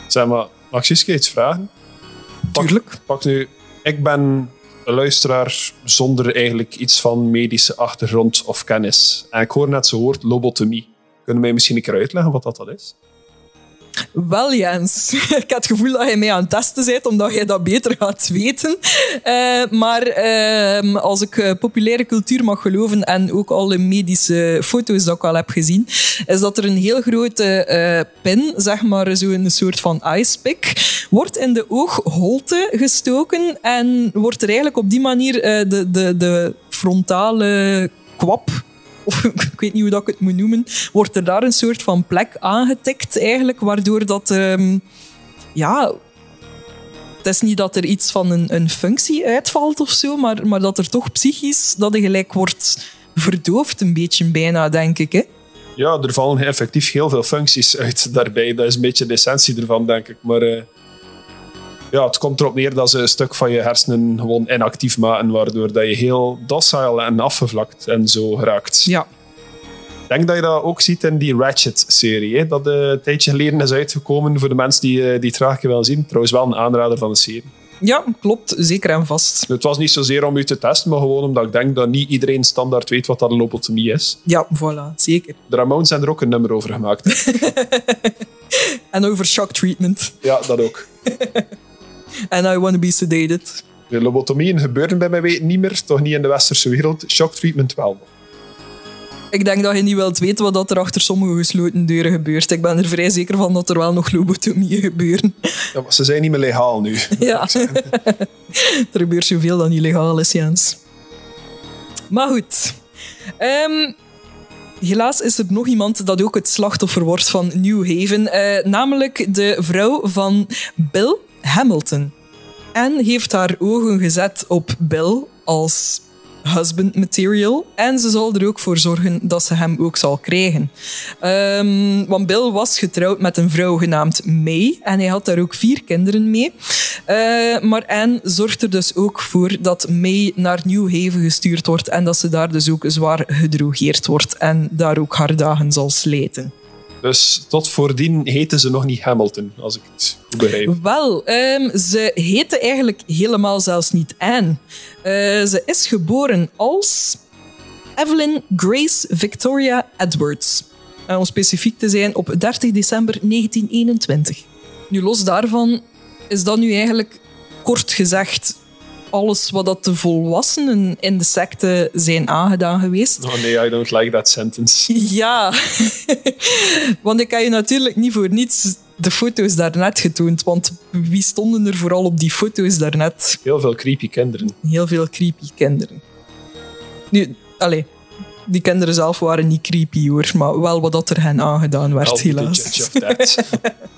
Zeg maar, mag ik iets vragen? Tuurlijk. Pak nu ik ben een luisteraar zonder eigenlijk iets van medische achtergrond of kennis. En ik hoor net zo'n woord lobotomie. Kunnen mij misschien een keer uitleggen wat dat, dat is? Wel, Jens. ik heb het gevoel dat je mij aan het testen bent, omdat jij dat beter gaat weten. Uh, maar uh, als ik uh, populaire cultuur mag geloven en ook alle medische foto's dat ik al heb gezien, is dat er een heel grote pin, zeg maar zo'n soort van icepick, wordt in de oogholte gestoken en wordt er eigenlijk op die manier de, de, de frontale kwap of ik weet niet hoe dat ik het moet noemen, wordt er daar een soort van plek aangetikt eigenlijk, waardoor dat... Um, ja, het is niet dat er iets van een, een functie uitvalt of zo, maar, maar dat er toch psychisch, dat er gelijk wordt verdoofd een beetje bijna, denk ik. Hè? Ja, er vallen effectief heel veel functies uit daarbij. Dat is een beetje de essentie ervan, denk ik. Maar uh, ja, het komt erop neer dat ze een stuk van je hersenen gewoon inactief maken, waardoor dat je heel docile en afgevlakt en zo raakt. Ja. Ik denk dat je dat ook ziet in die Ratchet-serie, dat uh, een tijdje geleden is uitgekomen voor de mensen die, uh, die het graag willen zien. Trouwens wel een aanrader van de serie. Ja, klopt. Zeker en vast. Het was niet zozeer om u te testen, maar gewoon omdat ik denk dat niet iedereen standaard weet wat dat een lobotomie is. Ja, voilà. Zeker. De Ramones zijn er ook een nummer over gemaakt. en over shock treatment. Ja, dat ook. And I want to be sedated. De lobotomieën gebeuren bij mij weten niet meer, toch niet in de westerse wereld. Shock treatment wel Ik denk dat je niet wilt weten wat er achter sommige gesloten deuren gebeurt. Ik ben er vrij zeker van dat er wel nog lobotomieën gebeuren. Ja, maar ze zijn niet meer legaal nu. Ja, er gebeurt zoveel dat niet legaal is, Jens. Maar goed. Um, helaas is er nog iemand dat ook het slachtoffer wordt van New Haven. Uh, namelijk de vrouw van Bill Hamilton. En heeft haar ogen gezet op Bill als husband material. En ze zal er ook voor zorgen dat ze hem ook zal krijgen. Um, want Bill was getrouwd met een vrouw genaamd May. En hij had daar ook vier kinderen mee. Uh, maar Anne zorgt er dus ook voor dat May naar New Haven gestuurd wordt. En dat ze daar dus ook zwaar gedrogeerd wordt. En daar ook haar dagen zal slijten. Dus tot voordien heette ze nog niet Hamilton, als ik het goed begrijp. Wel, um, ze heette eigenlijk helemaal zelfs niet Anne. Uh, ze is geboren als Evelyn Grace Victoria Edwards. En om specifiek te zijn, op 30 december 1921. Nu, los daarvan is dat nu eigenlijk kort gezegd alles wat dat de volwassenen in de secte zijn aangedaan geweest. Oh nee, I don't like that sentence. Ja, want ik heb je natuurlijk niet voor niets de foto's daarnet getoond. Want wie stonden er vooral op die foto's daarnet? Heel veel creepy kinderen. Heel veel creepy kinderen. Nu, allee, die kinderen zelf waren niet creepy hoor, maar wel wat dat er hen aangedaan werd, helaas.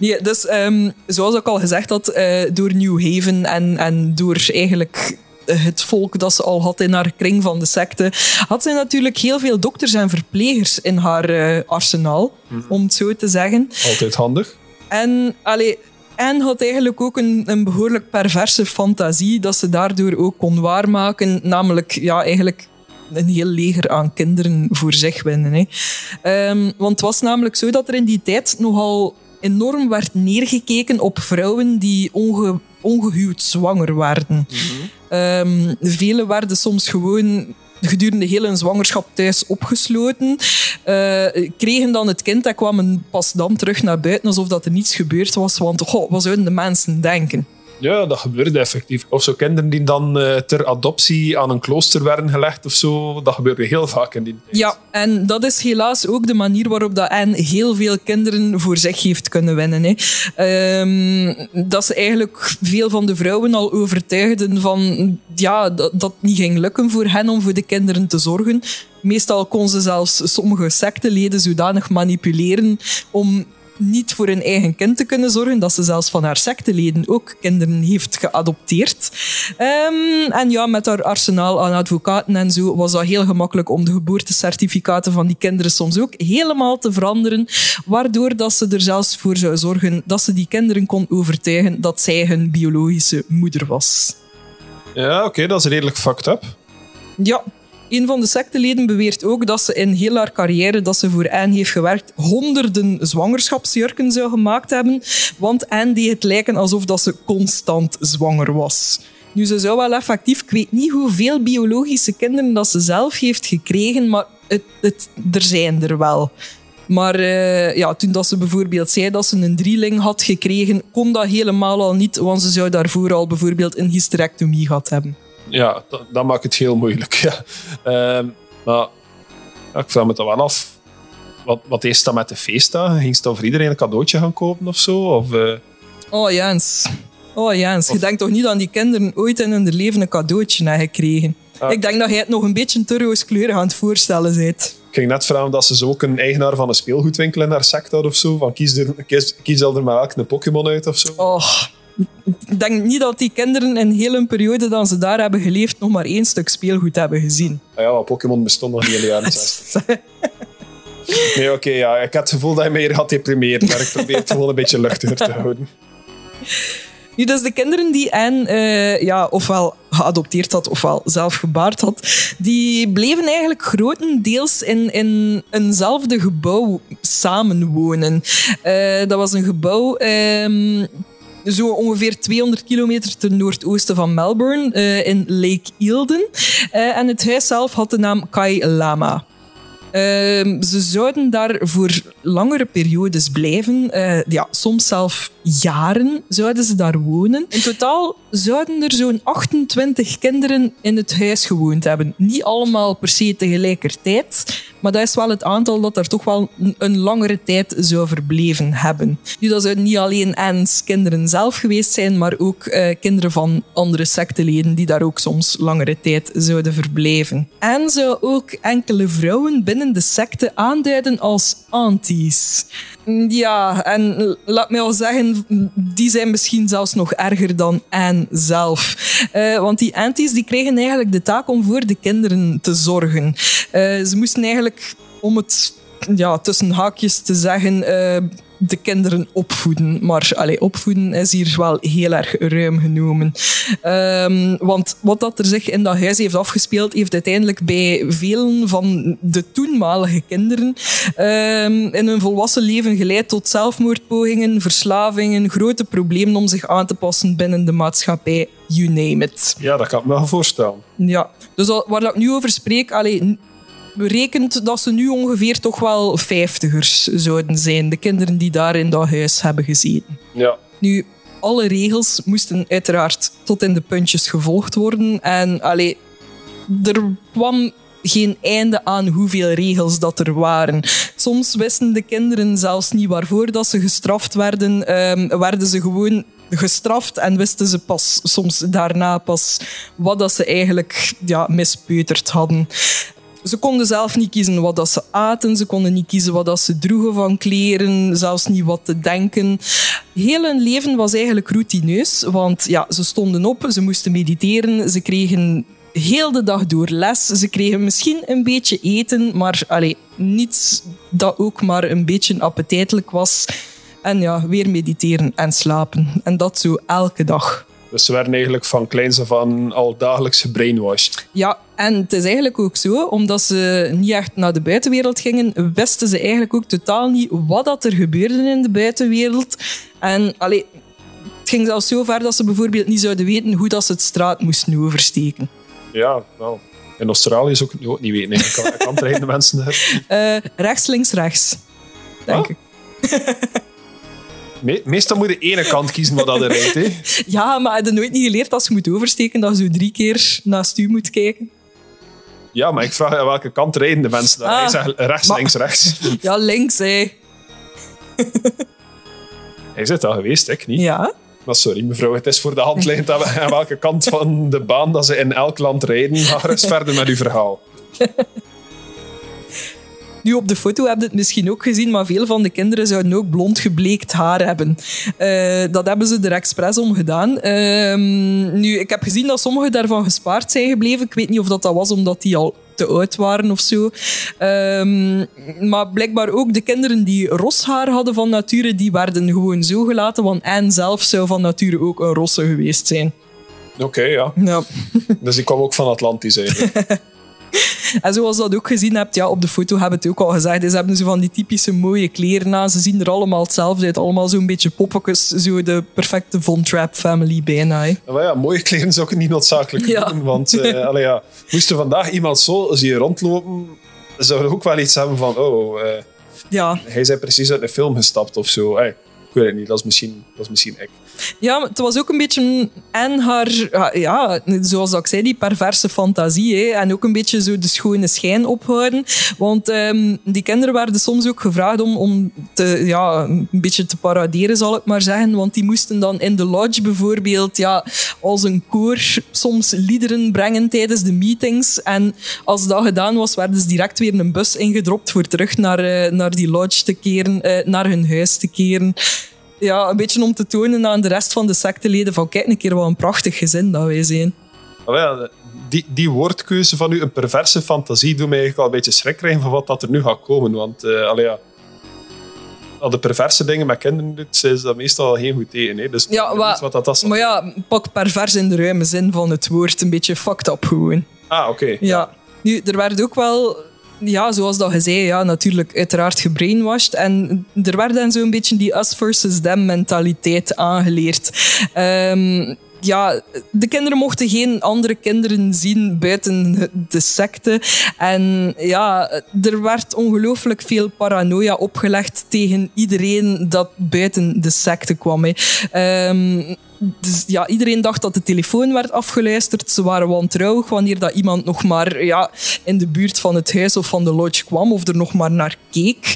Nee, dus um, zoals ik al gezegd had, uh, door New Haven en, en door eigenlijk het volk dat ze al had in haar kring van de secte, had ze natuurlijk heel veel dokters en verplegers in haar uh, arsenaal, mm -hmm. om het zo te zeggen. Altijd handig. En allee, en had eigenlijk ook een, een behoorlijk perverse fantasie dat ze daardoor ook kon waarmaken, namelijk ja, eigenlijk een heel leger aan kinderen voor zich winnen. Hè. Um, want het was namelijk zo dat er in die tijd nogal enorm werd neergekeken op vrouwen die onge, ongehuwd zwanger werden. Mm um, velen werden soms gewoon gedurende heel hun zwangerschap thuis opgesloten, uh, kregen dan het kind en kwamen pas dan terug naar buiten alsof dat er niets gebeurd was, want goh, wat zouden de mensen denken? Ja, dat gebeurde effectief. Of zo kinderen die dan uh, ter adoptie aan een klooster werden gelegd of zo. Dat gebeurde heel vaak in die tijd. Ja, en dat is helaas ook de manier waarop dat Anne heel veel kinderen voor zich heeft kunnen winnen. Hè. Um, dat ze eigenlijk veel van de vrouwen al overtuigden van ja, dat, dat niet ging lukken voor hen om voor de kinderen te zorgen. Meestal kon ze zelfs sommige secteleden zodanig manipuleren om niet voor hun eigen kind te kunnen zorgen, dat ze zelfs van haar secteleden ook kinderen heeft geadopteerd. Um, en ja, met haar arsenaal aan advocaten en zo was dat heel gemakkelijk om de geboortecertificaten van die kinderen soms ook helemaal te veranderen, waardoor dat ze er zelfs voor zou zorgen dat ze die kinderen kon overtuigen dat zij hun biologische moeder was. Ja, oké, okay, dat is redelijk fucked up. Ja, een van de secteleden beweert ook dat ze in heel haar carrière dat ze voor Anne heeft gewerkt honderden zwangerschapsjurken zou gemaakt hebben, want Anne deed het lijken alsof dat ze constant zwanger was. Nu, ze zou wel effectief, ik weet niet hoeveel biologische kinderen dat ze zelf heeft gekregen, maar het, het, er zijn er wel. Maar eh, ja, toen dat ze bijvoorbeeld zei dat ze een drieling had gekregen, kon dat helemaal al niet, want ze zou daarvoor al bijvoorbeeld een hysterectomie gehad hebben. Ja, dat, dat maakt het heel moeilijk. Ja. Ehm, maar ja, ik vraag me toch wel af. Wat, wat is dat met de feestdagen? Ging ze dan voor iedereen een cadeautje gaan kopen of zo? Of, eh, Oh Jens. Oh Jens, je denkt toch niet dat die kinderen ooit in hun leven een cadeautje hebben gekregen? Ah. Ik denk dat jij het nog een beetje te rooskleurig aan het voorstellen bent. Ik ging net vragen dat ze zo ook een eigenaar van een speelgoedwinkel in haar sect had of zo. Van kies, er, kies, kies er maar elk een Pokémon uit of zo. Oh, ik denk niet dat die kinderen in heel een periode dat ze daar hebben geleefd nog maar één stuk speelgoed hebben gezien. Ah ja, Pokémon bestond nog niet in de jaren 60. Nee, oké, ja. Ik had het gevoel dat je me hier had deprimeerd, maar ik probeer het gewoon een beetje luchtiger te houden. Nu, dus de kinderen die Anne eh, ja, ofwel geadopteerd had ofwel zelf gebaard had, die bleven eigenlijk grotendeels in, in eenzelfde gebouw samenwonen. Eh, dat was een gebouw ehm, zo ongeveer 200 kilometer ten noordoosten van Melbourne, eh, in Lake Eildon. Eh, en het huis zelf had de naam Kai Lama. Ehm, ze zouden daar voor langere periodes blijven. Eh, ja, soms zelf jaren zouden ze daar wonen. In totaal zouden er zo'n 28 kinderen in het huis gewoond hebben. Niet allemaal per se tegelijkertijd, maar dat is wel het aantal dat er toch wel een, langere tijd zou verbleven hebben. Nu, dat zouden niet alleen Anne's kinderen zelf geweest zijn, maar ook eh, kinderen van andere secteleden die daar ook soms langere tijd zouden verblijven. Anne zou ook enkele vrouwen binnen de secte aanduiden als aunties. Ja, en laat mij al zeggen, die zijn misschien zelfs nog erger dan Anne zelf. Eh, want die aunties die kregen eigenlijk de taak om voor de kinderen te zorgen. Eh, ze moesten eigenlijk, om het ja, tussen haakjes te zeggen, eh, de kinderen opvoeden. Maar allee, opvoeden is hier wel heel erg ruim genomen. Ehm, want wat dat er zich in dat huis heeft afgespeeld, heeft uiteindelijk bij velen van de toenmalige kinderen ehm, in hun volwassen leven geleid tot zelfmoordpogingen, verslavingen, grote problemen om zich aan te passen binnen de maatschappij. You name it. Ja, dat kan ik me wel voorstellen. Ja, dus waar ik nu over spreek, allee, berekent dat ze nu ongeveer toch wel vijftigers zouden zijn. De kinderen die daar in dat huis hebben gezeten. Ja. Nu, alle regels moesten uiteraard tot in de puntjes gevolgd worden. En allee, er kwam geen einde aan hoeveel regels dat er waren. Soms wisten de kinderen zelfs niet waarvoor dat ze gestraft werden. Ehm, werden ze gewoon gestraft en wisten ze pas soms daarna pas wat dat ze eigenlijk ja, mispeuterd hadden. Ze konden zelf niet kiezen wat dat ze aten, ze konden niet kiezen wat dat ze droegen van kleren, zelfs niet wat te denken. Heel hun leven was eigenlijk routineus, want ja, ze stonden op, ze moesten mediteren, ze kregen heel de dag door les, ze kregen misschien een beetje eten, maar allee, niets dat ook maar een beetje appetijtelijk was. En ja, weer mediteren en slapen. En dat zo elke dag. Dus ze werden eigenlijk van kleins af aan al dagelijks gebrainwashed. Ja, en het is eigenlijk ook zo, omdat ze niet echt naar de buitenwereld gingen, wisten ze eigenlijk ook totaal niet wat dat er gebeurde in de buitenwereld. En allee, het ging zelfs zo ver dat ze bijvoorbeeld niet zouden weten hoe dat ze het straat moesten oversteken. Ja, nou. In Australië ik het ook niet weten. Ik kan, ik kan er de mensen daar. Eh, rechts, links, rechts. Denk Ah. ik. Me- meestal moet je de ene kant kiezen wat dat er rijdt. Hè. Ja, maar heb je nooit niet geleerd als je moet oversteken dat je zo drie keer naast u moet kijken? Ja, maar ik vraag aan welke kant rijden de mensen daar. Ah. Hij zegt rechts, Maar- links, rechts. Ja, links, hè. Hij zit al geweest, ik niet. Ja. Maar sorry, mevrouw, het is voor de hand liggend aan aan welke kant van de baan dat ze in elk land rijden. Ga eens verder met uw verhaal. Nu, op de foto heb je het misschien ook gezien, maar veel van de kinderen zouden ook blond gebleekt haar hebben. Eh, dat hebben ze er expres om gedaan. Ehm, nu, ik heb gezien dat sommige daarvan gespaard zijn gebleven. Ik weet niet of dat, dat was omdat die al te oud waren of zo. Ehm, maar blijkbaar ook de kinderen die ros haar hadden van nature, die werden gewoon zo gelaten, want Anne zelf zou van nature ook een rosse geweest zijn. Oké, ja. Ja. Dus die kwam ook van Atlantis eigenlijk. En zoals je dat ook gezien hebt, ja, op de foto hebben het ook al gezegd, ze hebben zo van die typische mooie kleren aan. Ze zien er allemaal hetzelfde uit, allemaal zo'n beetje poppetjes, zo de perfecte Von Trapp family bijna. hè. Maar ja, mooie kleren zou ik niet noodzakelijk Ja. doen. Want eh allee, ja, moest er vandaag iemand zo zien rondlopen, zou er ook wel iets hebben van... Oh, eh, Ja. Hij is precies uit een film gestapt of zo. Hey, ik weet het niet, dat is misschien, dat is misschien ik. Ja, het was ook een beetje en haar, ja, zoals ik zei, die perverse fantasie. En ook een beetje zo de schone schijn ophouden. Want um, die kinderen werden soms ook gevraagd om, om te, ja, een beetje te paraderen, zal ik maar zeggen. Want die moesten dan in de lodge bijvoorbeeld ja, als een koor soms liederen brengen tijdens de meetings. En als dat gedaan was, werden ze direct weer een bus ingedropt voor terug naar, uh, naar die lodge te keren, uh, naar hun huis te keren ja, een beetje om te tonen aan de rest van de secteleden van kijk een keer wat een prachtig gezin dat wij zijn. Oh ja, die, die woordkeuze van u, een perverse fantasie, doet mij eigenlijk al een beetje schrik krijgen van wat dat er nu gaat komen. Want uh, allee, ja, al de perverse dingen met kinderen doet, is dat meestal geen goed tegen. Hè? Dus ja, wat, wat dat is. Maar ja, pak pervers in de ruime zin van het woord. Een beetje fucked up gewoon. Ah, oké. Okay. Ja. Nu, er werd ook wel ja, zoals dat je zei, ja, natuurlijk uiteraard gebrainwashed. En er werd dan zo'n beetje die us versus them mentaliteit aangeleerd. Um, ja, de kinderen mochten geen andere kinderen zien buiten de secte. En ja, er werd ongelooflijk veel paranoia opgelegd tegen iedereen dat buiten de secte kwam. Um, dus ja, iedereen dacht dat de telefoon werd afgeluisterd. Ze waren wantrouwig wanneer dat iemand nog maar ja, in de buurt van het huis of van de lodge kwam of er nog maar naar keek.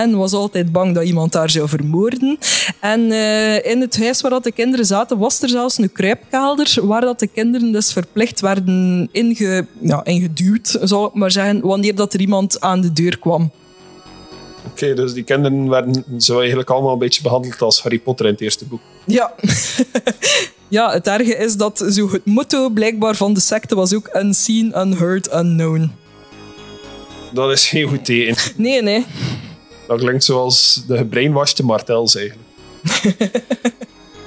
En was altijd bang dat iemand daar zou vermoorden. En uh, in het huis waar dat de kinderen zaten, was er zelfs een kruipkelder waar dat de kinderen dus verplicht werden inge, ja, ingeduwd, zal ik maar zeggen, wanneer dat er iemand aan de deur kwam. Oké, okay, dus die kinderen werden zo eigenlijk allemaal een beetje behandeld als Harry Potter in het eerste boek. Ja. ja, het erge is dat zo het motto blijkbaar van de secte was ook unseen, unheard, unknown. Dat is geen goed teken. Nee, nee. Dat klinkt zoals de gebrainwashte Martels eigenlijk.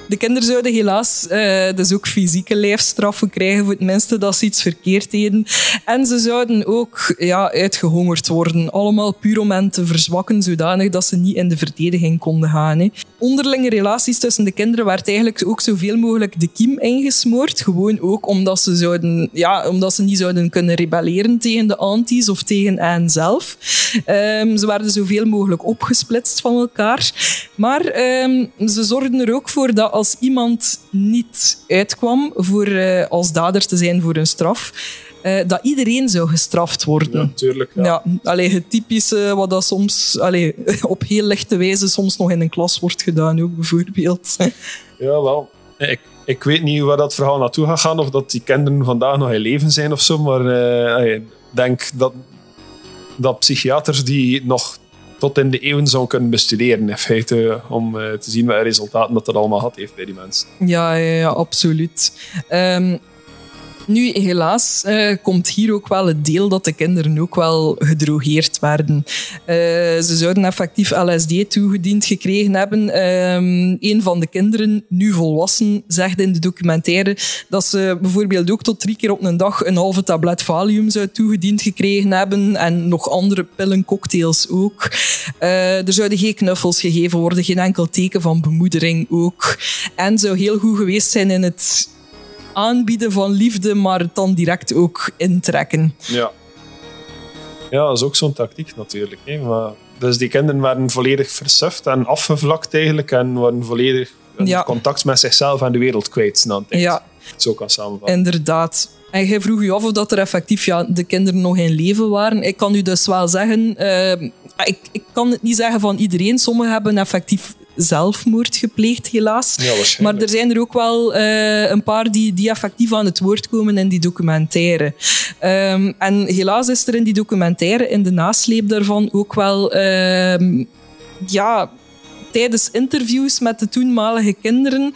De kinderen zouden helaas uh, dus ook fysieke lijfstraffen krijgen voor het minste dat ze iets verkeerd deden. En ze zouden ook ja, uitgehongerd worden. Allemaal puur om hen te verzwakken, zodanig dat ze niet in de verdediging konden gaan. Hè. Onderlinge relaties tussen de kinderen werd eigenlijk ook zoveel mogelijk de kiem ingesmoord. Gewoon ook omdat ze, zouden, ja, omdat ze niet zouden kunnen rebelleren tegen de antis of tegen hen zelf. Um, ze werden zoveel mogelijk opgesplitst van elkaar. Maar um, ze zorgden er ook voor dat als iemand niet uitkwam voor, uh, als dader te zijn voor een straf, uh, dat iedereen zou gestraft worden. Natuurlijk. Ja. ja allee, het typische wat dat soms allee, op heel lichte wijze soms nog in een klas wordt gedaan, ook bijvoorbeeld. Ja, wel. Ik, ik weet niet waar dat verhaal naartoe gaat gaan, of dat die kinderen vandaag nog in leven zijn of zo, maar uh, ik denk dat, dat psychiaters die nog tot in de eeuwen zou kunnen bestuderen, in feite, om uh, te zien welke resultaten dat dat allemaal had heeft bij die mensen. Ja, ja, ja absoluut. Um, nu, helaas uh, komt hier ook wel het deel dat de kinderen ook wel gedrogeerd werden. Uh, ze zouden effectief LSD toegediend gekregen hebben. Um, een van de kinderen, nu volwassen, zegt in de documentaire dat ze bijvoorbeeld ook tot drie keer op een dag een halve tablet Valium zou toegediend gekregen hebben en nog andere pillencocktails ook. Uh, er zouden geen knuffels gegeven worden, geen enkel teken van bemoedering ook. En zou heel goed geweest zijn in het aanbieden van liefde, maar het dan direct ook intrekken. Ja. Ja, dat is ook zo'n tactiek natuurlijk. Hè. Maar, dus die kinderen werden volledig versuft en afgevlakt eigenlijk en waren volledig ja. contact met zichzelf en de wereld kwijt. Ja. Zo kan samenvatten. Inderdaad. En jij vroeg je af of dat er effectief ja, de kinderen nog in leven waren. Ik kan u dus wel zeggen, uh, ik, ik kan het niet zeggen van iedereen. Sommigen hebben effectief zelfmoord gepleegd, helaas. Ja, maar er zijn er ook wel uh, een paar die, die effectief aan het woord komen in die documentaire. Um, en helaas is er in die documentaire, in de nasleep daarvan, ook wel... Uh, ja, tijdens interviews met de toenmalige kinderen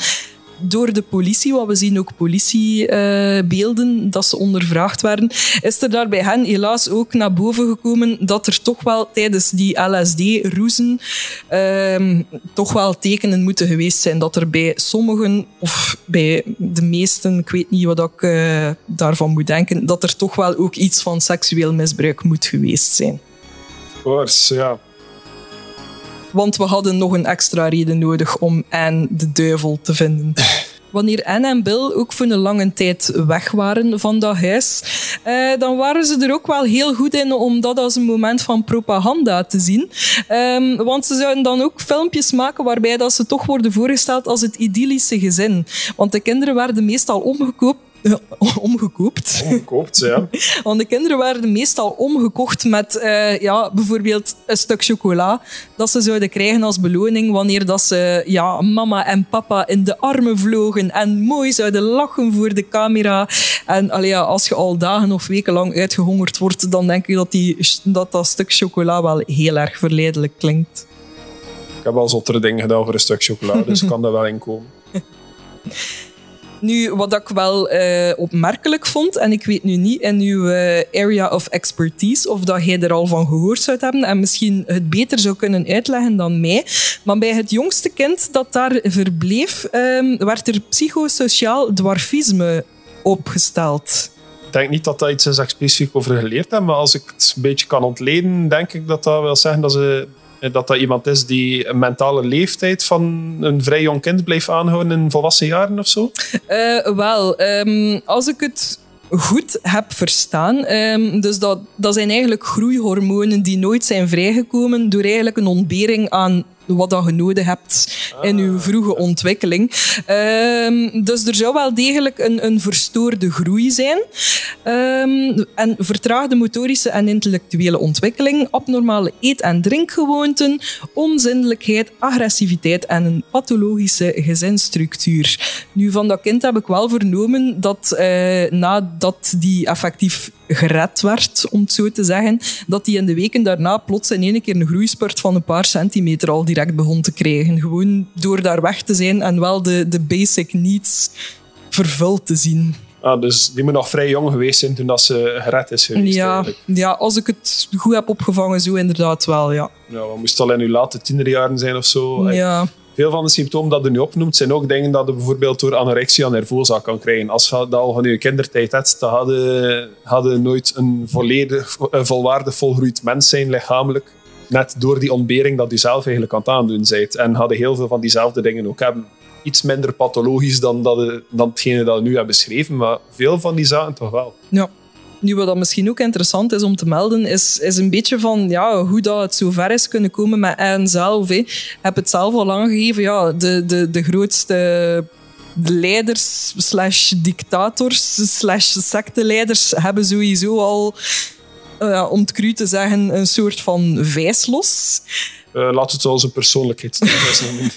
door de politie, want we zien ook politiebeelden dat ze ondervraagd werden, is er daar bij hen helaas ook naar boven gekomen dat er toch wel tijdens die LSD-roezen um, toch wel tekenen moeten geweest zijn dat er bij sommigen, of bij de meesten, ik weet niet wat ik uh, daarvan moet denken, dat er toch wel ook iets van seksueel misbruik moet geweest zijn. Of ja. Want we hadden nog een extra reden nodig om Anne de duivel te vinden. wanneer Anne en Bill ook voor een lange tijd weg waren van dat huis, eh, dan waren ze er ook wel heel goed in om dat als een moment van propaganda te zien. Ehm, want ze zouden dan ook filmpjes maken waarbij dat ze toch worden voorgesteld als het idyllische gezin. Want de kinderen werden meestal omgekoopt omgekoopt. Omgekoopt, ja. Want de kinderen werden meestal omgekocht met uh, ja, bijvoorbeeld een stuk chocola dat ze zouden krijgen als beloning wanneer dat ze ja, mama en papa in de armen vlogen en mooi zouden lachen voor de camera. En allee, ja, als je al dagen of weken lang uitgehongerd wordt, dan denk je dat, die, dat dat stuk chocola wel heel erg verleidelijk klinkt. Ik heb al zottere dingen gedaan voor een stuk chocola, dus kan dat wel inkomen. Nu, wat ik wel uh, opmerkelijk vond, en ik weet nu niet in uw uh, area of expertise of dat jij er al van gehoord zou hebben en misschien het beter zou kunnen uitleggen dan mij, maar bij het jongste kind dat daar verbleef, um, werd er psychosociaal dwarfisme opgesteld. Ik denk niet dat dat iets is dat specifiek over geleerd heb, maar als ik het een beetje kan ontleden, denk ik dat dat wil zeggen dat ze dat dat iemand is die een mentale leeftijd van een vrij jong kind blijft aanhouden in volwassen jaren of zo? Uh, wel, um, als ik het goed heb verstaan. Um, dus dat, dat zijn eigenlijk groeihormonen die nooit zijn vrijgekomen door eigenlijk een ontbering aan wat dat je nodig hebt in je ah. vroege ontwikkeling. Um, dus er zou wel degelijk een, een verstoorde groei zijn. Um, en vertraagde motorische en intellectuele ontwikkeling, abnormale eet- en drinkgewoonten, onzindelijkheid, agressiviteit en een pathologische gezinsstructuur. Nu, van dat kind heb ik wel vernomen dat uh, nadat die effectief gered werd, om het zo te zeggen, dat die in de weken daarna plots in één keer een groeispurt van een paar centimeter al direct begon te krijgen. Gewoon door daar weg te zijn en wel de, de basic needs vervuld te zien. Ah, dus die moet nog vrij jong geweest zijn toen dat ze gered is geweest. Ja, ja, als ik het goed heb opgevangen, zo inderdaad wel, ja. Ja, wat moest al in uw late tienerjaren zijn of zo? Ja. Veel van de symptomen dat je nu opnoemt, zijn ook dingen dat je bijvoorbeeld door anorexia nervosa kan krijgen. Als je dat al van je kindertijd hebt, dan hadden hadden nooit een volledig, een volwaardig volgroeid mens zijn lichamelijk. Net door die ontbering dat je zelf eigenlijk aan het aandoen bent. En hadden heel veel van diezelfde dingen ook hebben. Iets minder pathologisch dan, dat, dan hetgene dat we nu hebben beschreven, maar veel van die zaken toch wel. Ja. Nu, wat misschien ook interessant is om te melden, is, is een beetje van ja, hoe dat het zo ver is kunnen komen met Anne zelf. Ik heb het zelf al aangegeven, ja, de, de, de grootste leiders slash dictators slash secteleiders hebben sowieso al, uh, om het cru te zeggen, een soort van vijslos. Uh, laat het zoals een persoonlijkheid noemen.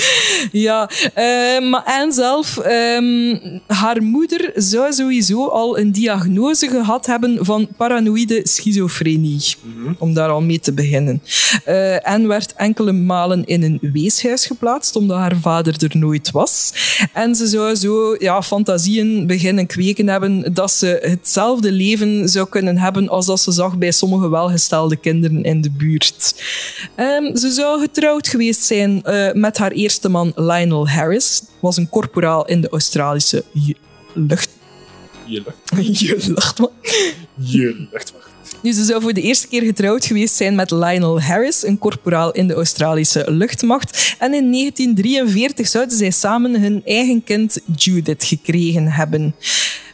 ja, uh, maar en zelf, um, haar moeder zou sowieso al een diagnose gehad hebben van paranoïde schizofrenie. Mm Om daar al mee te beginnen. Uh, en werd enkele malen in een weeshuis geplaatst, omdat haar vader er nooit was. En ze zou zo ja, fantasieën beginnen kweken hebben dat ze hetzelfde leven zou kunnen hebben als dat ze zag bij sommige welgestelde kinderen in de buurt. Um, ze zou getrouwd geweest zijn uh, met haar eerste man Lionel Harris was een corporaal in de Australische lucht... Je lucht. Je luchtmacht. Je luchtmacht. Nu, ze zou voor de eerste keer getrouwd geweest zijn met Lionel Harris, een corporaal in de Australische luchtmacht. En in 1943 zouden zij samen hun eigen kind Judith gekregen hebben.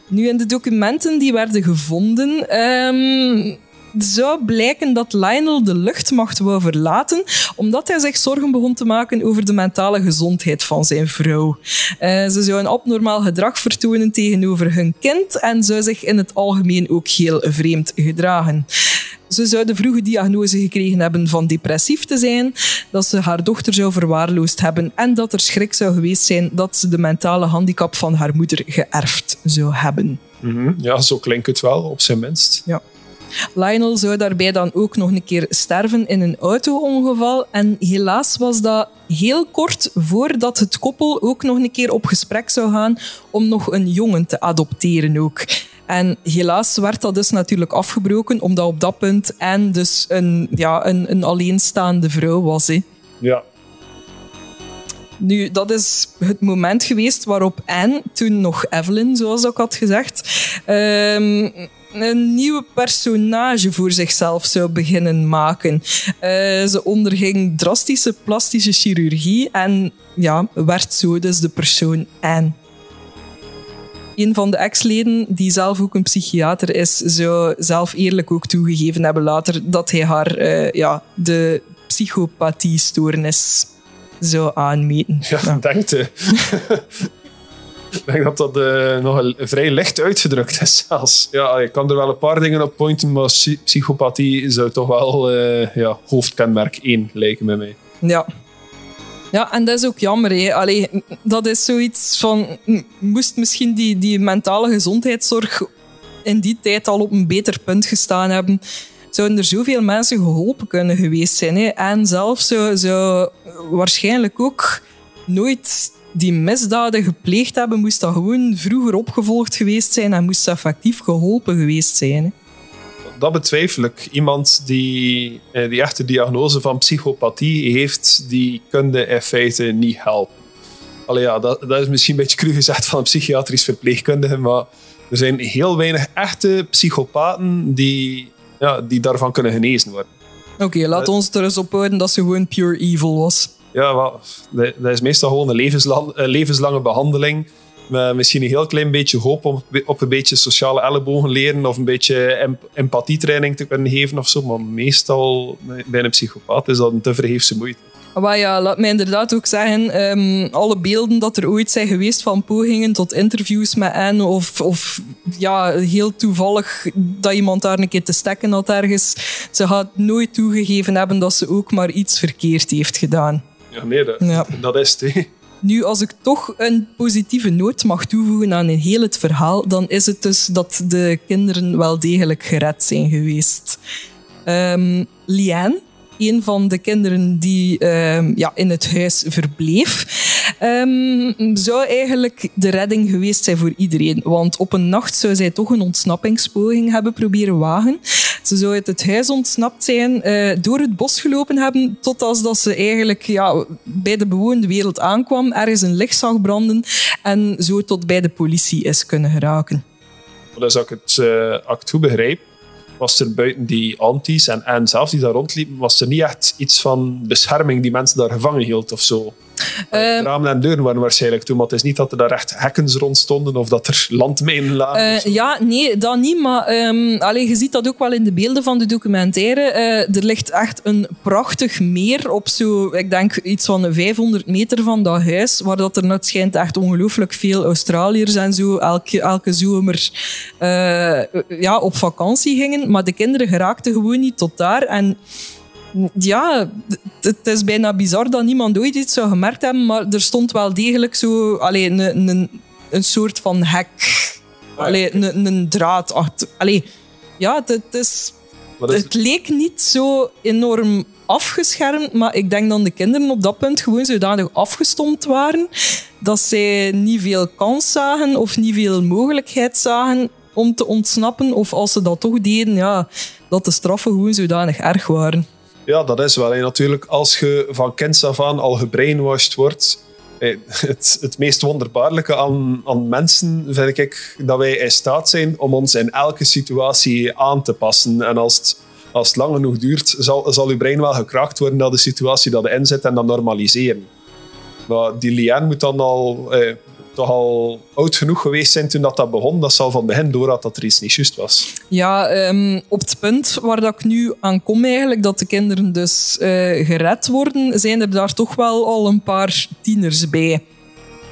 Nu, in de documenten die werden gevonden, um, zou blijken dat Lionel de luchtmacht wou verlaten, omdat hij zich zorgen begon te maken over de mentale gezondheid van zijn vrouw. Uh, ze zou een abnormaal gedrag vertonen tegenover hun kind en zou zich in het algemeen ook heel vreemd gedragen. Ze zou de vroege diagnose gekregen hebben van depressief te zijn, dat ze haar dochter zou verwaarloosd hebben en dat er schrik zou geweest zijn dat ze de mentale handicap van haar moeder geërfd zou hebben. Mm -hmm. Ja, zo klinkt het wel, op zijn minst. Ja. Lionel zou daarbij dan ook nog een keer sterven in een auto-ongeval. En helaas was dat heel kort voordat het koppel ook nog een keer op gesprek zou gaan om nog een jongen te adopteren ook. En helaas werd dat dus natuurlijk afgebroken, omdat op dat punt en dus een, ja, een, een alleenstaande vrouw was. Hè. Ja. Nu, dat is het moment geweest waarop Anne, toen nog Evelyn, zoals ik had gezegd, um, een nieuwe personage voor zichzelf zou beginnen maken. Eh, ze onderging drastische plastische chirurgie en ja, werd zo dus de persoon Anne. Een van de ex-leden, die zelf ook een psychiater is, zou zelf eerlijk ook toegegeven hebben later dat hij haar uh, ja, de psychopathie-stoornis zou aanmeten. Ja, ja. denkt Ik denk dat dat uh, nog vrij licht uitgedrukt is zelfs. Ja, ik kan er wel een paar dingen op pointen, maar psychopathie zou toch wel uh, ja, hoofdkenmerk 1 lijken bij mij. Ja. Ja, en dat is ook jammer. Hè. Allee, dat is zoiets van... Moest misschien die, die mentale gezondheidszorg in die tijd al op een beter punt gestaan hebben, zouden er zoveel mensen geholpen kunnen geweest zijn. Hè. En zelf zou, zou waarschijnlijk ook nooit die misdaden gepleegd hebben, moest dat gewoon vroeger opgevolgd geweest zijn en moest effectief geholpen geweest zijn. Hè. Dat betwijfel ik. Iemand die eh, die echte diagnose van psychopathie heeft, die kunde in feite niet helpen. Allee, ja, dat, dat is misschien een beetje cru gezegd van een psychiatrisch verpleegkundige, maar er zijn heel weinig echte psychopaten die, ja, die daarvan kunnen genezen worden. Oké, okay, laat uh, ons er eens op houden dat ze gewoon pure evil was. Ja, dat is meestal gewoon een levenslang, levenslange behandeling. Met misschien een heel klein beetje hoop op, op een beetje sociale ellebogen leren of een beetje empathietraining te kunnen geven of zo. Maar meestal bij een psychopaat is dat een te vergeefse moeite. Maar ja, laat mij inderdaad ook zeggen, um, alle beelden dat er ooit zijn geweest van pogingen tot interviews met Anne of, of ja, heel toevallig dat iemand daar een keer te stekken had ergens, ze gaat nooit toegegeven hebben dat ze ook maar iets verkeerd heeft gedaan. Ja, nee, dat, ja. dat is het. Nu, als ik toch een positieve noot mag toevoegen aan heel het verhaal, dan is het dus dat de kinderen wel degelijk gered zijn geweest. Um, Liane, een van de kinderen die um, ja, in het huis verbleef, um, zou eigenlijk de redding geweest zijn voor iedereen. Want op een nacht zou zij toch een ontsnappingspoging hebben proberen wagen. Ze zou uit het huis ontsnapt zijn, uh, door het bos gelopen hebben, tot als dat ze eigenlijk ja, bij de bewoonde wereld aankwam, ergens een licht zag branden en zo tot bij de politie is kunnen geraken. Dus als ik het uh, goed begrijp, was er buiten die antis en, en zelf die daar rondliepen, was er niet echt iets van bescherming die mensen daar gevangen hield of zo. Uh, ramen en deuren waren waarschijnlijk toen, maar het is niet dat er daar echt hekkens rond stonden of dat er landmijnen lagen. Uh, ja, nee, dat niet. Maar um, allee, je ziet dat ook wel in de beelden van de documentaire. Uh, er ligt echt een prachtig meer op zo, ik denk iets van 500 meter van dat huis, waar dat er net schijnt echt ongelooflijk veel Australiërs en zo elke, elke zomer ja, op vakantie gingen. Maar de kinderen geraakten gewoon niet tot daar. En ja, het is bijna bizar dat niemand ooit iets zou gemerkt hebben, maar er stond wel degelijk zo alleen een, een, een soort van hek. Allee, een, een draad achter. Allee, ja, het, is, het leek niet zo enorm afgeschermd, maar ik denk dat de kinderen op dat punt gewoon zodanig afgestomd waren dat zij niet veel kans zagen of niet veel mogelijkheid zagen om te ontsnappen. Of als ze dat toch deden, ja, dat de straffen gewoon zodanig erg waren. Ja, dat is wel. Natuurlijk, als je van kinds af aan al gebrainwashed wordt, het, het meest wonderbaarlijke aan, aan mensen vind ik dat wij in staat zijn om ons in elke situatie aan te passen. En als het, als het lang genoeg duurt, zal, zal je brein wel gekraakt worden naar de situatie dat je inzet en dan normaliseren. Maar die liane moet dan al eh, toch al oud genoeg geweest zijn toen dat, dat begon, dat zal van begin door had dat er iets niet juist was. Ja, um, op het punt waar dat ik nu aan kom eigenlijk, dat de kinderen dus uh, gered worden, zijn er daar toch wel al een paar tieners bij.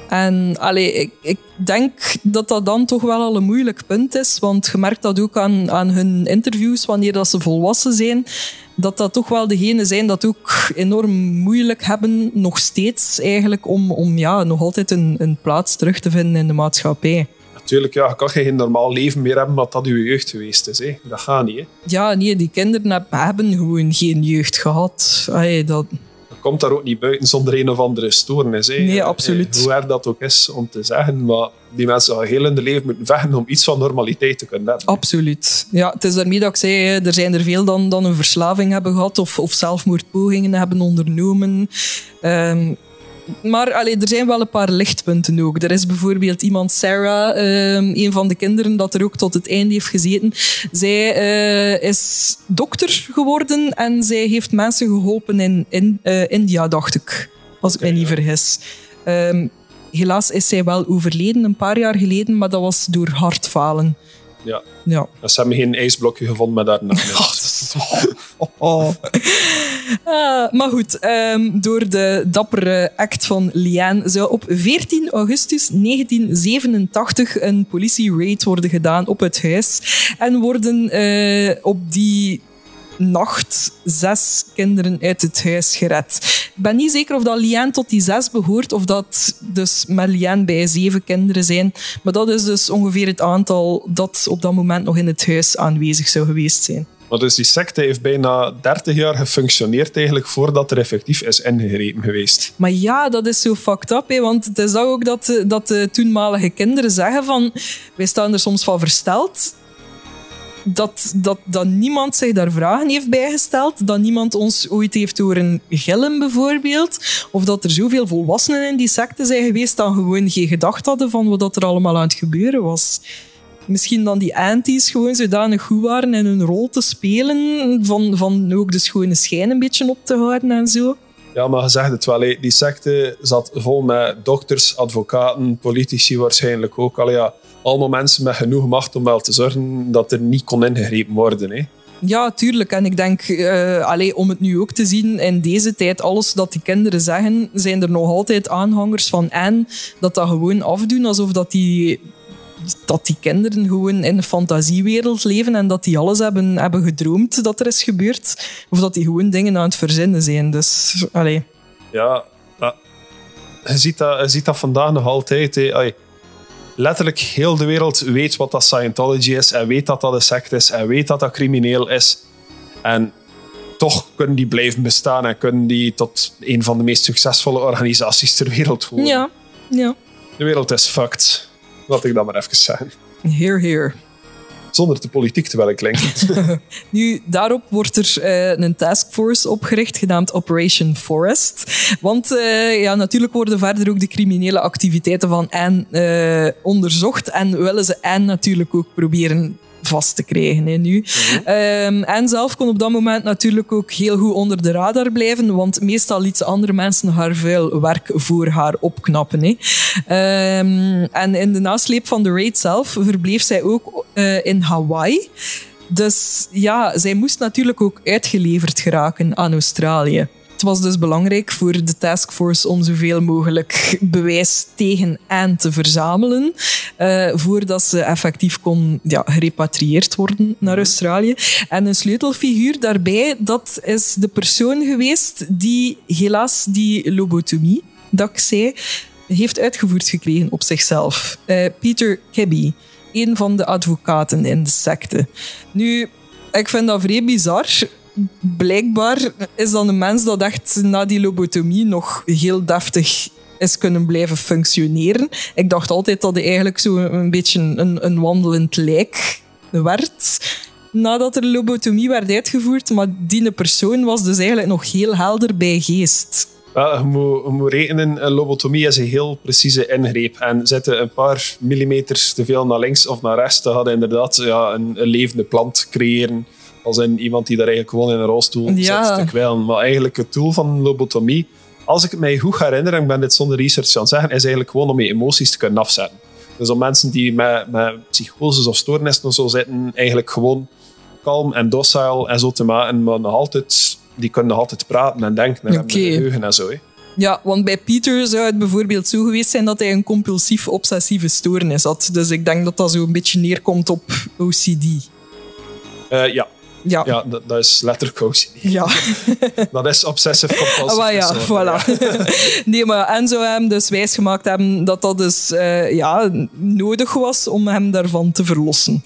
En allee, ik, ik, denk dat dat dan toch wel al een moeilijk punt is, want je merkt dat ook aan, aan hun interviews, wanneer dat ze volwassen zijn, dat dat toch wel degenen zijn dat ook enorm moeilijk hebben, nog steeds eigenlijk, om, om ja, nog altijd een, een plaats terug te vinden in de maatschappij. Natuurlijk, ja, je kan geen normaal leven meer hebben wat dat je jeugd geweest is. Hè. Dat gaat niet. Hè. Ja, nee, die kinderen hebben gewoon geen jeugd gehad. Ay, dat, komt daar ook niet buiten zonder een of andere stoornis. Hè. Nee, absoluut. Hoe erg dat ook is om te zeggen, maar die mensen gaan heel in hun leven moeten vechten om iets van normaliteit te kunnen hebben. Absoluut. Ja, het is daarmee dat ik zei, er zijn er veel dan, dan een verslaving hebben gehad of, of zelfmoordpogingen hebben ondernomen. Um, maar allee, er zijn wel een paar lichtpunten ook. Er is bijvoorbeeld iemand, Sarah, ehm, een van de kinderen dat er ook tot het einde heeft gezeten. Zij eh, is dokter geworden en zij heeft mensen geholpen in, in eh, India, dacht ik. Als ik me niet ja. vergis. Ehm, helaas is zij wel overleden een paar jaar geleden, maar dat was door hartfalen. Ja. Ja. Ze hebben geen ijsblokje gevonden met haar naam. Oh, dat is- oh, oh. Ah, maar goed, ehm, door de dappere act van Liane zou op 14 augustus 1987 een politie-raid worden gedaan op het huis. En worden eh, op die nacht zes kinderen uit het huis gered. Ik ben niet zeker of dat Liane tot die zes behoort of dat dus met Liane bij zeven kinderen zijn. Maar dat is dus ongeveer het aantal dat op dat moment nog in het huis aanwezig zou geweest zijn. Maar dus die secte heeft bijna 30 jaar gefunctioneerd eigenlijk voordat er effectief is ingegrepen geweest. Maar ja, dat is zo fucked up. Hè? Want het is ook dat, de- dat de toenmalige kinderen zeggen van... Wij staan er soms van versteld. Dat, dat, dat niemand zich daar vragen heeft bijgesteld. Dat niemand ons ooit heeft horen gillen, bijvoorbeeld. Of dat er zoveel volwassenen in die secte zijn geweest... dan gewoon geen gedacht hadden van wat er allemaal aan het gebeuren was. Misschien dan die anties gewoon zodanig goed waren in hun rol te spelen. Van, van ook de schone schijn een beetje op te houden en zo. Ja, maar je zegt het wel, die secte zat vol met dokters, advocaten, politici waarschijnlijk ook. Allee, ja, allemaal mensen met genoeg macht om wel te zorgen dat er niet kon ingegrepen worden. Hè. Ja, tuurlijk. En ik denk, allee, om het nu ook te zien, in deze tijd, alles dat die kinderen zeggen, zijn er nog altijd aanhangers van en dat dat gewoon afdoen alsof dat die, dat die kinderen gewoon in een fantasiewereld leven en dat die alles hebben, hebben gedroomd dat er is gebeurd. Of dat die gewoon dingen aan het verzinnen zijn. Dus, allee. Ja, ja. Je, ziet dat, je ziet dat vandaag nog altijd. Hè. Letterlijk heel de wereld weet wat dat Scientology is en weet dat dat een sect is en weet dat dat crimineel is. En toch kunnen die blijven bestaan en kunnen die tot een van de meest succesvolle organisaties ter wereld worden. Ja, ja. De wereld is fucked. Laat ik dat maar even zeggen. Heer, heer. Zonder de politiek te willen klinken. Nu, daarop wordt er eh, een taskforce opgericht, genaamd Operation Forest. Want eh, ja, natuurlijk worden verder ook de criminele activiteiten van Anne eh, onderzocht. En willen ze Anne natuurlijk ook proberen vast te krijgen hè, nu. Ehm, Anne zelf kon op dat moment natuurlijk ook heel goed onder de radar blijven, want meestal liet ze andere mensen haar vuil werk voor haar opknappen. Hè. Ehm, en in de nasleep van de raid zelf verbleef zij ook eh, in Hawaii. Dus ja, zij moest natuurlijk ook uitgeleverd geraken aan Australië. Het was dus belangrijk voor de taskforce om zoveel mogelijk bewijs tegen Anne te verzamelen, eh, voordat ze effectief kon ja, gerepatrieerd worden naar Australië. En een sleutelfiguur daarbij, dat is de persoon geweest die helaas die lobotomie, dat ik zei, heeft uitgevoerd gekregen op zichzelf. Eh, Peter Kebby, een van de advocaten in de secte. Nu, ik vind dat vrij bizar. Blijkbaar is dan een mens dat echt na die lobotomie nog heel deftig is kunnen blijven functioneren. Ik dacht altijd dat hij eigenlijk zo een beetje een, een wandelend lijk werd nadat er lobotomie werd uitgevoerd, maar die persoon was dus eigenlijk nog heel helder bij geest. Je, moet, moet rekenen, een lobotomie is een heel precieze ingreep. En zitten een paar millimeters te veel naar links of naar rechts, dan je inderdaad ja, een levende plant creëren. Als in iemand die daar eigenlijk gewoon in een rolstoel Ja. zit te kwijlen. Maar eigenlijk het doel van lobotomie, als ik het mij goed herinner, en ik ben dit zonder research aan het zeggen, is eigenlijk gewoon om je emoties te kunnen afzetten. Dus om mensen die met, met psychoses of stoornissen of zo zitten, eigenlijk gewoon kalm en docile en zo te maken, maar nog altijd, die kunnen nog altijd praten en denken en hebben Oké. een geheugen en zo. Hè. Ja, want bij Pieter zou het bijvoorbeeld zo geweest zijn dat hij een compulsief-obsessieve stoornis had. Dus ik denk dat dat zo een beetje neerkomt op OCD. Eh, ja, Ja. ja dat, dat is letterlijk OCD. Ja. Dat is obsessive Ah, compulsive maar ja, voilà. nee, maar en zou hem dus wijsgemaakt hebben dat dat dus eh, ja, nodig was om hem daarvan te verlossen.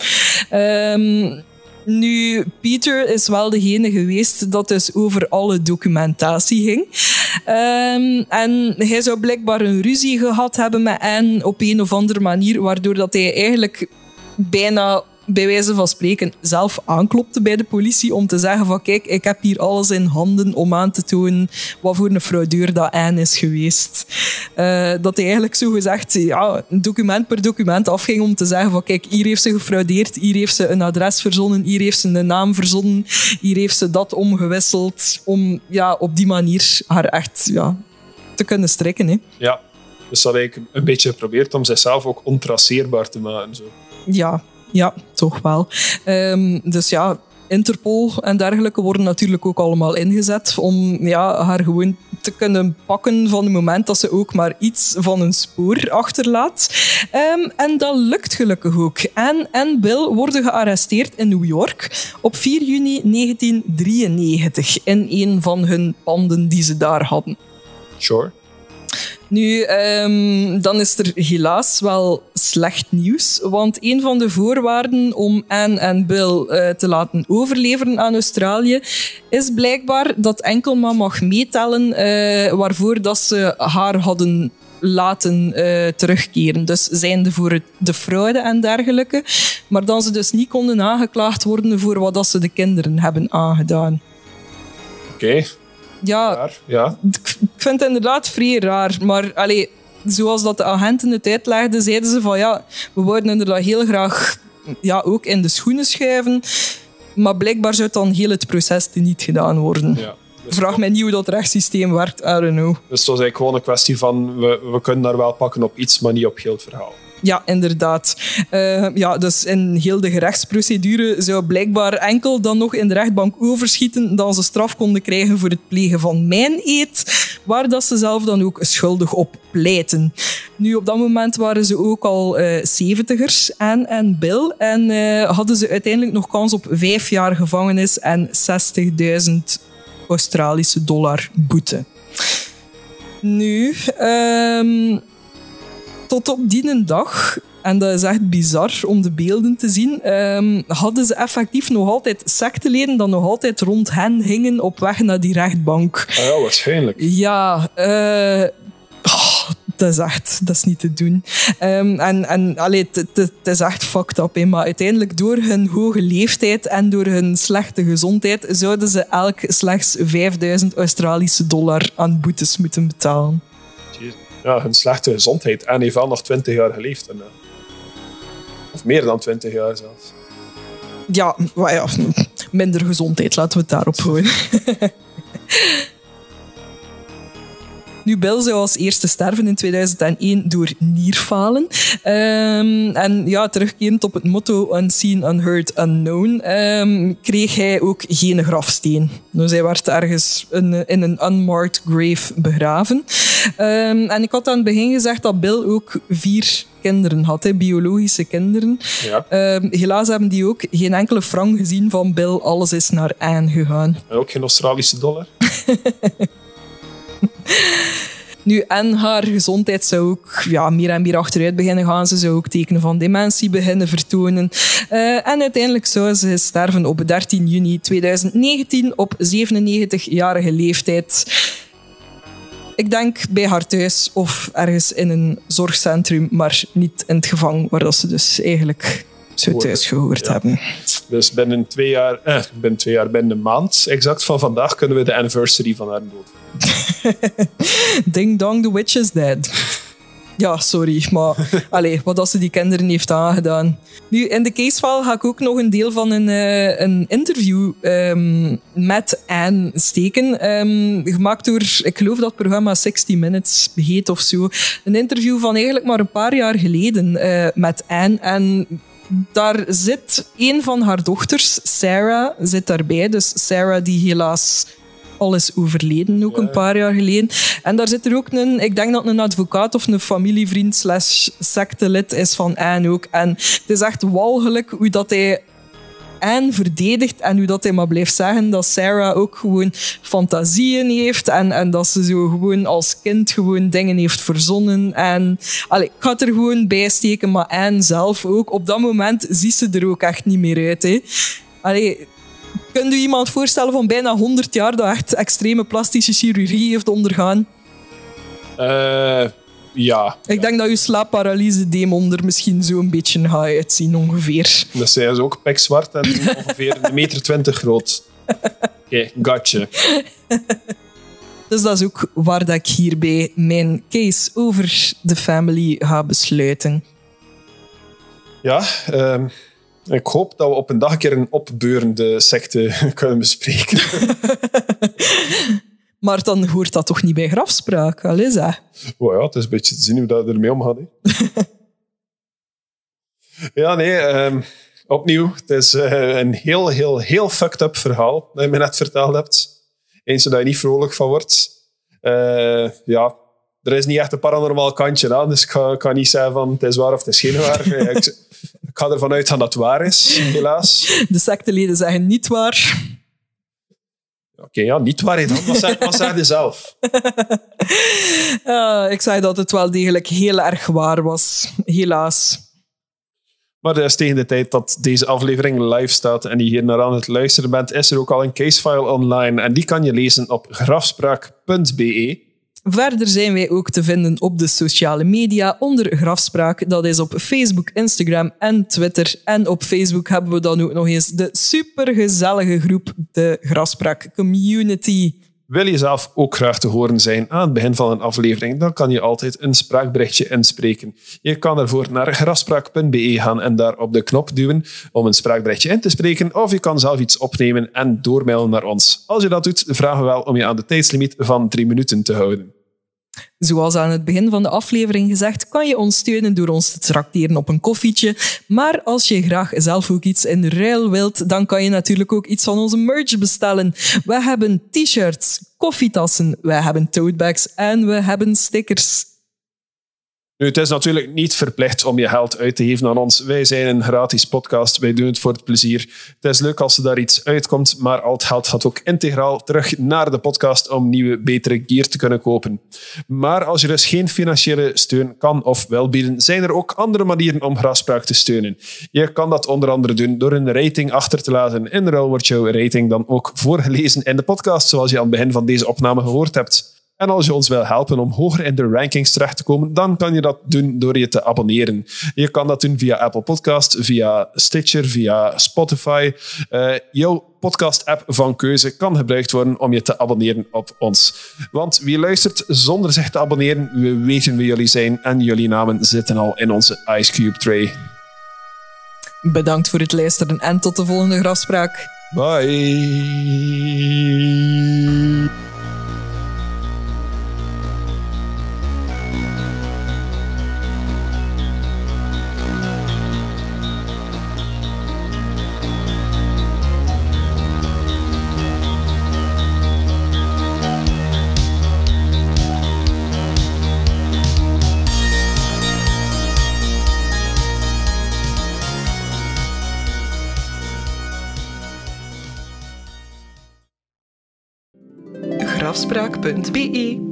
Ehm, nu, Pieter is wel degene geweest dat dus over alle documentatie ging. Ehm, en hij zou blijkbaar een ruzie gehad hebben met Anne op een of andere manier, waardoor dat hij eigenlijk bijna bij wijze van spreken zelf aanklopte bij de politie om te zeggen van kijk, ik heb hier alles in handen om aan te tonen wat voor een fraudeur dat Anne is geweest. Uh, dat hij eigenlijk zo gezegd ja, document per document afging om te zeggen van kijk, hier heeft ze gefraudeerd, hier heeft ze een adres verzonnen, hier heeft ze een naam verzonnen, hier heeft ze dat omgewisseld om ja, op die manier haar echt ja, te kunnen strikken. Hè. Ja, dus dat ik een beetje geprobeerd om zichzelf ook ontraceerbaar te maken. Zo. Ja, ja, toch wel. Um, dus ja, Interpol en dergelijke worden natuurlijk ook allemaal ingezet om ja, haar gewoon te kunnen pakken van het moment dat ze ook maar iets van een spoor achterlaat. Um, en dat lukt gelukkig ook. Anne en Bill worden gearresteerd in New York op 4 juni 1993 in een van hun panden die ze daar hadden. Sure. Nu, um, dan is er helaas wel slecht nieuws. Want een van de voorwaarden om Anne en Bill uh, te laten overleveren aan Australië is blijkbaar dat enkel maar mag meetellen uh, waarvoor dat ze haar hadden laten uh, terugkeren. Dus zijnde voor de fraude en dergelijke. Maar dan ze dus niet konden aangeklaagd worden voor wat dat ze de kinderen hebben aangedaan. Oké. Okay ja, ja. Ik vind het inderdaad vrij raar. Maar allee, zoals dat de agenten het uitlegden, zeiden ze van ja, we worden inderdaad heel graag ja, ook in de schoenen schuiven. Maar blijkbaar zou dan heel het proces niet gedaan worden. Ja. Dus Vraag mij niet hoe dat rechtssysteem werkt, I don't know. Dus het was eigenlijk gewoon een kwestie van we, we kunnen daar wel pakken op iets, maar niet op heel het verhaal. Ja, inderdaad. Uh, ja, dus in heel de gerechtsprocedure zou blijkbaar enkel dan nog in de rechtbank overschieten dat ze straf konden krijgen voor het plegen van mijn eet, waar dat ze zelf dan ook schuldig op pleiten. Nu, op dat moment waren ze ook al zeventigers, uh, Anne en Bill, en uh, hadden ze uiteindelijk nog kans op vijf jaar gevangenis en 60.000 Australische dollar boete. Nu, um, tot op die dag, en dat is echt bizar om de beelden te zien, um, hadden ze effectief nog altijd secteleden dat nog altijd rond hen hingen op weg naar die rechtbank. Ah ja, waarschijnlijk. Ja, uh, oh, dat is echt, dat is niet te doen. Um, en en allee, het is echt fucked up. Hè. Maar uiteindelijk, door hun hoge leeftijd en door hun slechte gezondheid, zouden ze elk slechts 5000 Australische dollar aan boetes moeten betalen ja, hun slechte gezondheid. En heeft wel nog 20 jaar geleefd. En, uh, of meer dan 20 jaar zelfs. Ja, ja, minder gezondheid, laten we het daarop gooien. Nu, Bill zou als eerste sterven in 2001 door nierfalen. Um, en ja, terugkerend op het motto Unseen, Unheard, Unknown, um, kreeg hij ook geen grafsteen. Dus hij werd ergens in, in een unmarked grave begraven. Um, en ik had aan het begin gezegd dat Bill ook vier kinderen had, hè, biologische kinderen. Ja. helaas hebben die ook geen enkele frank gezien van Bill. Alles is naar Anne gegaan. En ook geen Australische dollar? Nu, en haar gezondheid zou ook ja, meer en meer achteruit beginnen gaan. Ze zou ook tekenen van dementie beginnen vertonen. Uh, en uiteindelijk zou ze sterven op 13 juni 2019 op 97-jarige leeftijd. Ik denk bij haar thuis of ergens in een zorgcentrum, maar niet in het gevangen, waar dat ze dus eigenlijk zou thuis gehoord hebben. Dus binnen twee jaar, eh, binnen twee jaar, binnen een maand exact van vandaag, kunnen we de anniversary van haar dood Ding dong, the witch is dead. Ja, sorry, maar allez, wat als ze die kinderen heeft aangedaan. Nu, in de casefile ga ik ook nog een deel van een, uh, een interview um, met Anne steken. Um, gemaakt door, ik geloof dat het programma 60 Minutes heet of zo. Een interview van eigenlijk maar een paar jaar geleden uh, met Anne. En daar zit een van haar dochters, Sarah, zit daarbij. Dus Sarah die helaas al is overleden, ook een paar jaar geleden. En daar zit er ook een, ik denk dat een advocaat of een familievriend slash sectelid is van Anne ook. En het is echt walgelijk hoe dat hij Anne verdedigt en hoe dat hij maar blijft zeggen dat Sarah ook gewoon fantasieën heeft en, en dat ze zo gewoon als kind gewoon dingen heeft verzonnen. En allee, ik ga het er gewoon bij steken, maar Anne zelf ook. Op dat moment ziet ze er ook echt niet meer uit. Hè. Allee, Kunt u iemand voorstellen van bijna 100 jaar dat echt extreme plastische chirurgie heeft ondergaan? Uh, Ja, Ik denk dat je slaapparalyse demon er misschien zo een beetje gaat uitzien, ongeveer. dat zijn ze ook pikzwart en ongeveer een meter twintig groot. Oké, gotcha. Dus dat is ook waar dat ik hierbij mijn case over de family ga besluiten. Ja, ehm, ik hoop dat we op een dag een keer een opbeurende secte kunnen bespreken. Maar dan hoort dat toch niet bij grafspraak, al is dat? Oh ja, het is een beetje te zien hoe dat ermee omgaat. hè. ja, nee, ehm, opnieuw. Het is eh, een heel, heel, heel fucked up verhaal dat je me net verteld hebt. Eens dat je niet vrolijk van wordt. Eh, ja, er is niet echt een paranormaal kantje aan, dus ik ga, ik ga niet zeggen van het is waar of het is geen waar. Ik, ik ga ervan uitgaan dat het waar is, helaas. De secteleden zeggen niet waar. Oké, ja, niet waar dan. Wat zeg, wat zeg je zelf? Ah, ik zei dat het wel degelijk heel erg waar was, helaas. Maar tegen de tijd dat deze aflevering live staat en je hier naar aan het luisteren bent, is er ook al een casefile online. En die kan je lezen op grafspraak.be. Verder zijn wij ook te vinden op de sociale media onder Grafspraak. Dat is op Facebook, Instagram en Twitter. En op Facebook hebben we dan ook nog eens de supergezellige groep, de Grafspraak Community. Wil je zelf ook graag te horen zijn aan het begin van een aflevering, dan kan je altijd een spraakberichtje inspreken. Je kan ervoor naar grafspraak.be gaan en daar op de knop duwen om een spraakberichtje in te spreken, of je kan zelf iets opnemen en doormailen naar ons. Als je dat doet, vragen we wel om je aan de tijdslimiet van drie minuten te houden. Zoals aan het begin van de aflevering gezegd, kan je ons steunen door ons te trakteren op een koffietje. Maar als je graag zelf ook iets in ruil wilt, dan kan je natuurlijk ook iets van onze merch bestellen. We hebben t-shirts, koffietassen, we hebben totebags en we hebben stickers. Nu, het is natuurlijk niet verplicht om je geld uit te geven aan ons. Wij zijn een gratis podcast, wij doen het voor het plezier. Het is leuk als er daar iets uitkomt, maar al het geld gaat ook integraal terug naar de podcast om nieuwe, betere gear te kunnen kopen. Maar als je dus geen financiële steun kan of wil bieden, zijn er ook andere manieren om Grafspraak te steunen. Je kan dat onder andere doen door een rating achter te laten. In ruil wordt jouw rating dan ook voorgelezen in de podcast, zoals je aan het begin van deze opname gehoord hebt. En als je ons wil helpen om hoger in de rankings terecht te komen, dan kan je dat doen door je te abonneren. Je kan dat doen via Apple Podcast, via Stitcher, via Spotify. Eh, jouw podcast-app van keuze kan gebruikt worden om je te abonneren op ons. Want wie luistert zonder zich te abonneren, we weten wie jullie zijn en jullie namen zitten al in onze Ice Cube tray. Bedankt voor het luisteren en tot de volgende grafspraak. Bye. Grafspraak.be